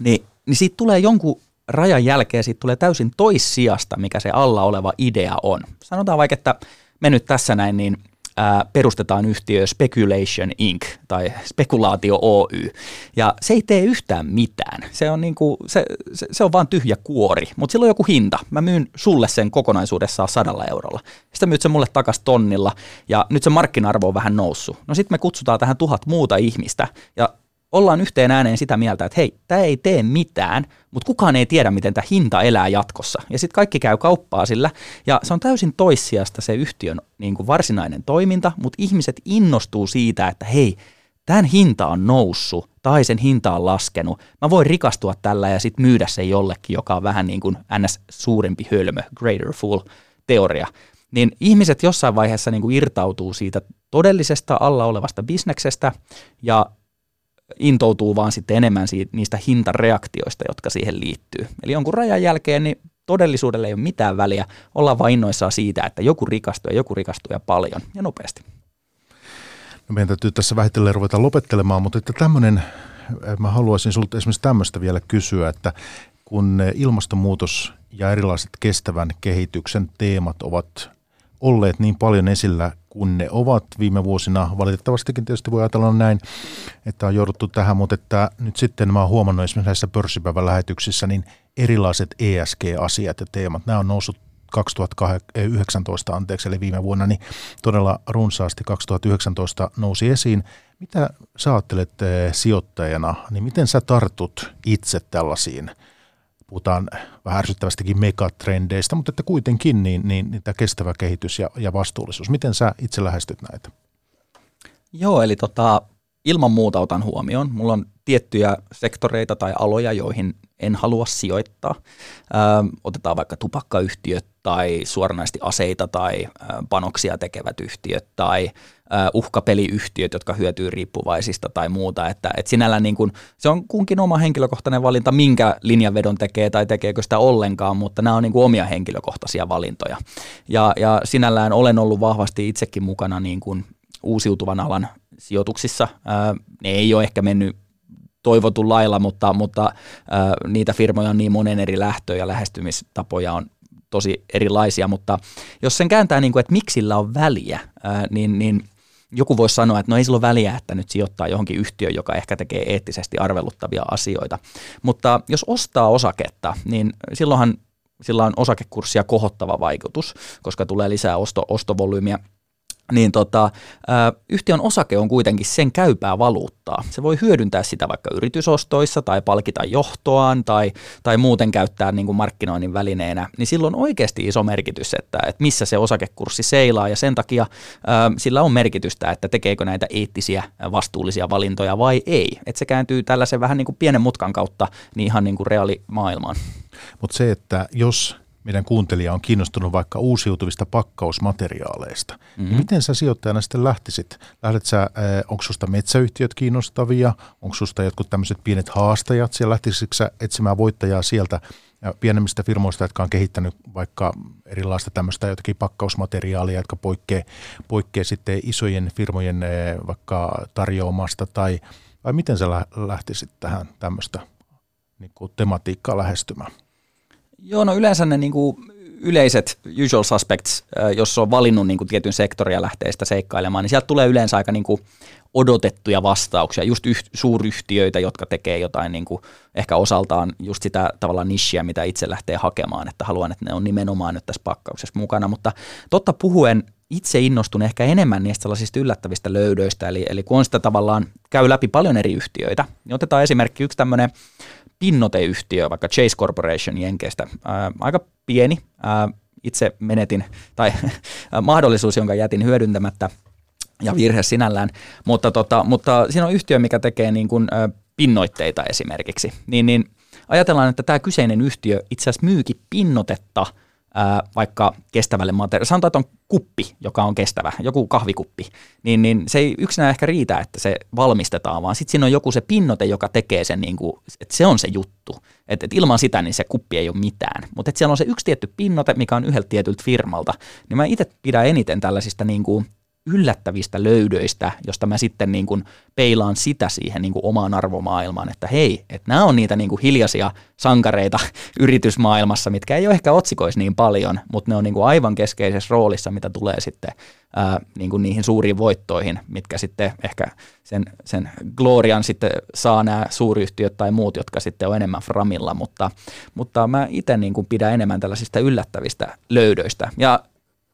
niin, niin siitä tulee jonkun rajan jälkeen, siitä tulee täysin toissijasta, mikä se alla oleva idea on. Sanotaan vaikka, että me nyt tässä näin, niin ää, perustetaan yhtiö Speculation Inc. tai Spekulaatio Oy. Ja se ei tee yhtään mitään. Se on, niinku, se, se, se on vaan tyhjä kuori, mutta sillä on joku hinta. Mä myyn sulle sen kokonaisuudessaan sadalla eurolla. Sitten myyt sen mulle takas tonnilla ja nyt se markkina-arvo on vähän noussut. No sitten me kutsutaan tähän tuhat muuta ihmistä ja ollaan yhteen ääneen sitä mieltä, että hei, tämä ei tee mitään, mutta kukaan ei tiedä, miten tämä hinta elää jatkossa. Ja sitten kaikki käy kauppaa sillä, ja se on täysin toissijasta se yhtiön niin kuin varsinainen toiminta, mutta ihmiset innostuu siitä, että hei, tämän hinta on noussut tai sen hinta on laskenut. Mä voin rikastua tällä ja sitten myydä se jollekin, joka on vähän niin kuin ns. suurempi hölmö, greater fool teoria. Niin ihmiset jossain vaiheessa niin kuin irtautuu siitä todellisesta alla olevasta bisneksestä ja intoutuu vaan sitten enemmän siitä, niistä hintareaktioista, jotka siihen liittyy. Eli jonkun rajan jälkeen niin todellisuudelle ei ole mitään väliä, ollaan vain innoissaan siitä, että joku rikastuu ja joku rikastuu ja paljon ja nopeasti. No meidän täytyy tässä vähitellen ruveta lopettelemaan, mutta että tämmöinen, mä haluaisin sinulta esimerkiksi tämmöistä vielä kysyä, että kun ilmastonmuutos ja erilaiset kestävän kehityksen teemat ovat olleet niin paljon esillä kuin ne ovat viime vuosina. Valitettavastikin tietysti voi ajatella näin, että on jouduttu tähän, mutta että nyt sitten mä oon huomannut esimerkiksi näissä pörssipäivän lähetyksissä, niin erilaiset ESG-asiat ja teemat, nämä on noussut 2019 anteeksi, eli viime vuonna, niin todella runsaasti 2019 nousi esiin. Mitä sä ajattelet eh, sijoittajana, niin miten sä tartut itse tällaisiin puhutaan vähän ärsyttävästikin megatrendeistä, mutta että kuitenkin niin, niin, niin tämä kestävä kehitys ja, ja vastuullisuus. Miten sä itse lähestyt näitä? Joo, eli tota, ilman muuta otan huomioon. Mulla on tiettyjä sektoreita tai aloja, joihin en halua sijoittaa. Ö, otetaan vaikka tupakkayhtiöt tai suoranaisesti aseita tai panoksia tekevät yhtiöt tai uhkapeliyhtiöt, jotka hyötyy riippuvaisista tai muuta. Että, et sinällään niin kun, se on kunkin oma henkilökohtainen valinta, minkä linjanvedon tekee tai tekeekö sitä ollenkaan, mutta nämä on niin omia henkilökohtaisia valintoja. Ja, ja sinällään olen ollut vahvasti itsekin mukana niin kuin uusiutuvan alan sijoituksissa. Ne ei ole ehkä mennyt toivotun lailla, mutta, mutta niitä firmoja on niin monen eri lähtö- ja lähestymistapoja on tosi erilaisia, mutta jos sen kääntää, niin kuin, että miksi sillä on väliä, niin, niin joku voisi sanoa, että no ei sillä ole väliä, että nyt sijoittaa johonkin yhtiöön, joka ehkä tekee eettisesti arveluttavia asioita. Mutta jos ostaa osaketta, niin silloinhan sillä on osakekurssia kohottava vaikutus, koska tulee lisää osto, ostovolyymiä niin tota, yhtiön osake on kuitenkin sen käypää valuuttaa. Se voi hyödyntää sitä vaikka yritysostoissa tai palkita johtoaan tai, tai muuten käyttää niin kuin markkinoinnin välineenä, niin silloin on oikeasti iso merkitys, että, että missä se osakekurssi seilaa ja sen takia ää, sillä on merkitystä, että tekeekö näitä eettisiä vastuullisia valintoja vai ei. Että se kääntyy tällaisen vähän niin kuin pienen mutkan kautta niin ihan niin kuin reaalimaailmaan. Mutta se, että jos meidän kuuntelija on kiinnostunut vaikka uusiutuvista pakkausmateriaaleista, mm-hmm. niin miten sä sijoittajana sitten lähtisit? Lähdet sä, äh, onko susta metsäyhtiöt kiinnostavia, onko susta jotkut tämmöiset pienet haastajat, siellä lähtisitkö sä etsimään voittajaa sieltä ja pienemmistä firmoista, jotka on kehittänyt vaikka erilaista tämmöistä jotakin pakkausmateriaalia, jotka poikkeaa, poikkeaa sitten isojen firmojen äh, vaikka tarjoamasta, tai vai miten sä lähtisit tähän tämmöistä niin tematiikkaa lähestymään? Joo, no yleensä ne niin kuin yleiset usual suspects, jos on valinnut niin tietyn sektoria lähtee sitä seikkailemaan, niin sieltä tulee yleensä aika niin odotettuja vastauksia, just yht, suuryhtiöitä, jotka tekee jotain niin kuin ehkä osaltaan just sitä tavallaan nishiä, mitä itse lähtee hakemaan, että haluan, että ne on nimenomaan nyt tässä pakkauksessa mukana, mutta totta puhuen itse innostun ehkä enemmän niistä sellaisista yllättävistä löydöistä, eli, eli kun on sitä tavallaan, käy läpi paljon eri yhtiöitä, niin otetaan esimerkki yksi tämmöinen pinnoteyhtiö, vaikka Chase Corporation Jenkeistä. Ää, aika pieni. Ää, itse menetin, tai [LAUGHS] mahdollisuus, jonka jätin hyödyntämättä, ja virhe sinällään, mutta, tota, mutta siinä on yhtiö, mikä tekee niin kuin, ä, pinnoitteita esimerkiksi. Niin, niin ajatellaan, että tämä kyseinen yhtiö itse asiassa myykin pinnotetta – ää, vaikka kestävälle materiaalille, sanotaan, että on kuppi, joka on kestävä, joku kahvikuppi, niin, niin se ei yksinään ehkä riitä, että se valmistetaan, vaan sitten siinä on joku se pinnote, joka tekee sen, niin kuin, että se on se juttu. Että et ilman sitä niin se kuppi ei ole mitään. Mutta siellä on se yksi tietty pinnote, mikä on yhdeltä tietyltä firmalta, niin mä itse pidän eniten tällaisista niin kuin yllättävistä löydöistä, josta mä sitten niin kuin peilaan sitä siihen niin kuin omaan arvomaailmaan, että hei, että nämä on niitä niin kuin hiljaisia sankareita [LAUGHS] yritysmaailmassa, mitkä ei ole ehkä otsikoisi niin paljon, mutta ne on niin kuin aivan keskeisessä roolissa, mitä tulee sitten ää, niin kuin niihin suuriin voittoihin, mitkä sitten ehkä sen, sen glorian sitten saa nämä suuryhtiöt tai muut, jotka sitten on enemmän framilla, mutta, mutta mä itse niin kuin pidän enemmän tällaisista yllättävistä löydöistä. Ja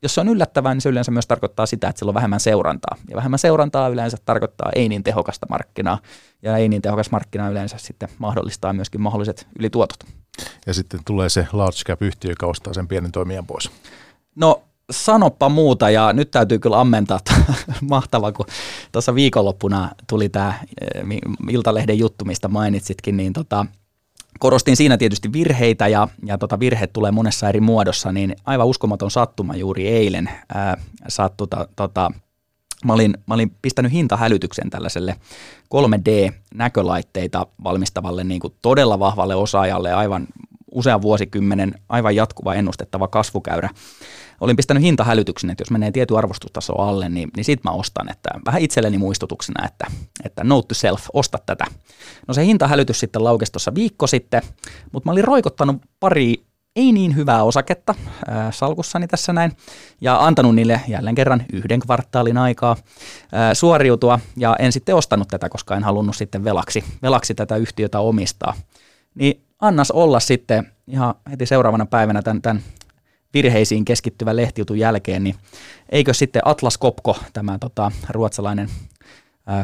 jos se on yllättävää, niin se yleensä myös tarkoittaa sitä, että sillä on vähemmän seurantaa. Ja vähemmän seurantaa yleensä tarkoittaa ei niin tehokasta markkinaa. Ja ei niin tehokas markkina yleensä sitten mahdollistaa myöskin mahdolliset ylituotot. Ja sitten tulee se large cap yhtiö, joka ostaa sen pienen toimijan pois. No sanoppa muuta ja nyt täytyy kyllä ammentaa, [LAUGHS] mahtava, kun tuossa viikonloppuna tuli tämä eh, Iltalehden juttu, mistä mainitsitkin, niin tota, korostin siinä tietysti virheitä ja, ja tota virheet tulee monessa eri muodossa, niin aivan uskomaton sattuma juuri eilen. Ää, sattui, tota, mä, olin, mä olin pistänyt hintahälytyksen tällaiselle 3D-näkölaitteita valmistavalle niin kuin todella vahvalle osaajalle aivan usean vuosikymmenen aivan jatkuva ennustettava kasvukäyrä olin pistänyt hintahälytyksen, että jos menee tietyn arvostustaso alle, niin, niin sit mä ostan, että vähän itselleni muistutuksena, että, että note to self, osta tätä. No se hintahälytys sitten laukesi tuossa viikko sitten, mutta mä olin roikottanut pari ei niin hyvää osaketta äh, salkussani tässä näin ja antanut niille jälleen kerran yhden kvartaalin aikaa äh, suoriutua ja en sitten ostanut tätä, koska en halunnut sitten velaksi, velaksi tätä yhtiötä omistaa. Niin annas olla sitten ihan heti seuraavana päivänä tämän, tämän virheisiin keskittyvän lehtijutun jälkeen, niin eikö sitten Atlas Copco, tämä tota, ruotsalainen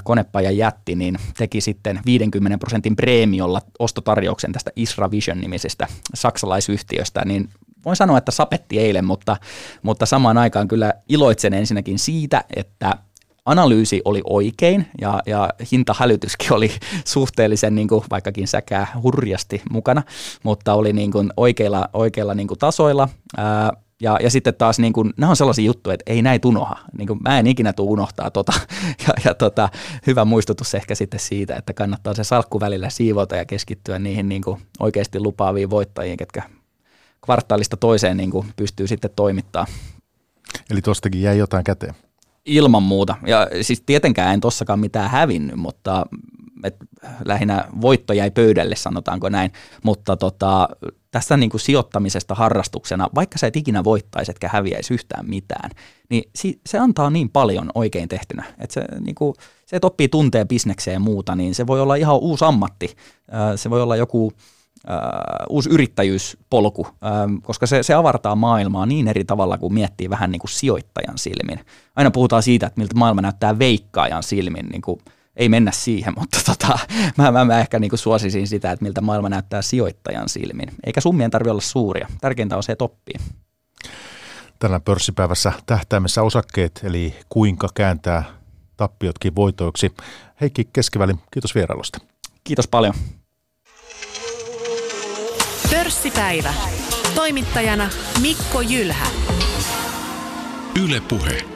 konepajan jätti, niin teki sitten 50 prosentin preemiolla ostotarjouksen tästä Isra Vision-nimisestä saksalaisyhtiöstä, niin voin sanoa, että sapetti eilen, mutta, mutta samaan aikaan kyllä iloitsen ensinnäkin siitä, että analyysi oli oikein ja, ja hintahälytyskin oli [LAUGHS] suhteellisen, niin kuin, vaikkakin säkää hurjasti mukana, mutta oli niin kuin oikeilla, oikeilla niin kuin tasoilla. Ää, ja, ja sitten taas niin kuin, nämä on sellaisia juttuja, että ei näin unoha. Niin mä en ikinä tule unohtaa tota. [LAUGHS] Ja, ja tota, hyvä muistutus ehkä sitten siitä, että kannattaa se salkku välillä siivota ja keskittyä niihin niin kuin oikeasti lupaaviin voittajiin, ketkä kvartaalista toiseen niin kuin pystyy sitten toimittaa. Eli tuostakin jäi jotain käteen. Ilman muuta. Ja siis tietenkään en tossakaan mitään hävinnyt, mutta et lähinnä voitto jäi pöydälle, sanotaanko näin. Mutta tota, tässä niin kuin sijoittamisesta harrastuksena, vaikka sä et ikinä voittaisi etkä häviäisi yhtään mitään, niin se antaa niin paljon oikein tehtynä. Että se, niin kuin, se, että oppii tuntee bisnekseen ja muuta, niin se voi olla ihan uusi ammatti. Se voi olla joku uh, uusi yrittäjyyspolku, uh, koska se, se avartaa maailmaa niin eri tavalla kuin miettii vähän niin kuin sijoittajan silmin. Aina puhutaan siitä, että miltä maailma näyttää veikkaajan silmin, niin kuin, ei mennä siihen, [LAUGHS] mutta tota, mä, mä, mä ehkä niin kuin suosisin sitä, että miltä maailma näyttää sijoittajan silmin. Eikä summien tarvitse olla suuria. Tärkeintä on se, että oppii. Tänä pörssipäivässä tähtäimessä osakkeet, eli kuinka kääntää tappiotkin voitoiksi. Heikki Keskivälin, kiitos vierailusta. Kiitos paljon. Pörssipäivä. Toimittajana Mikko Jylhä. Yle Puhe.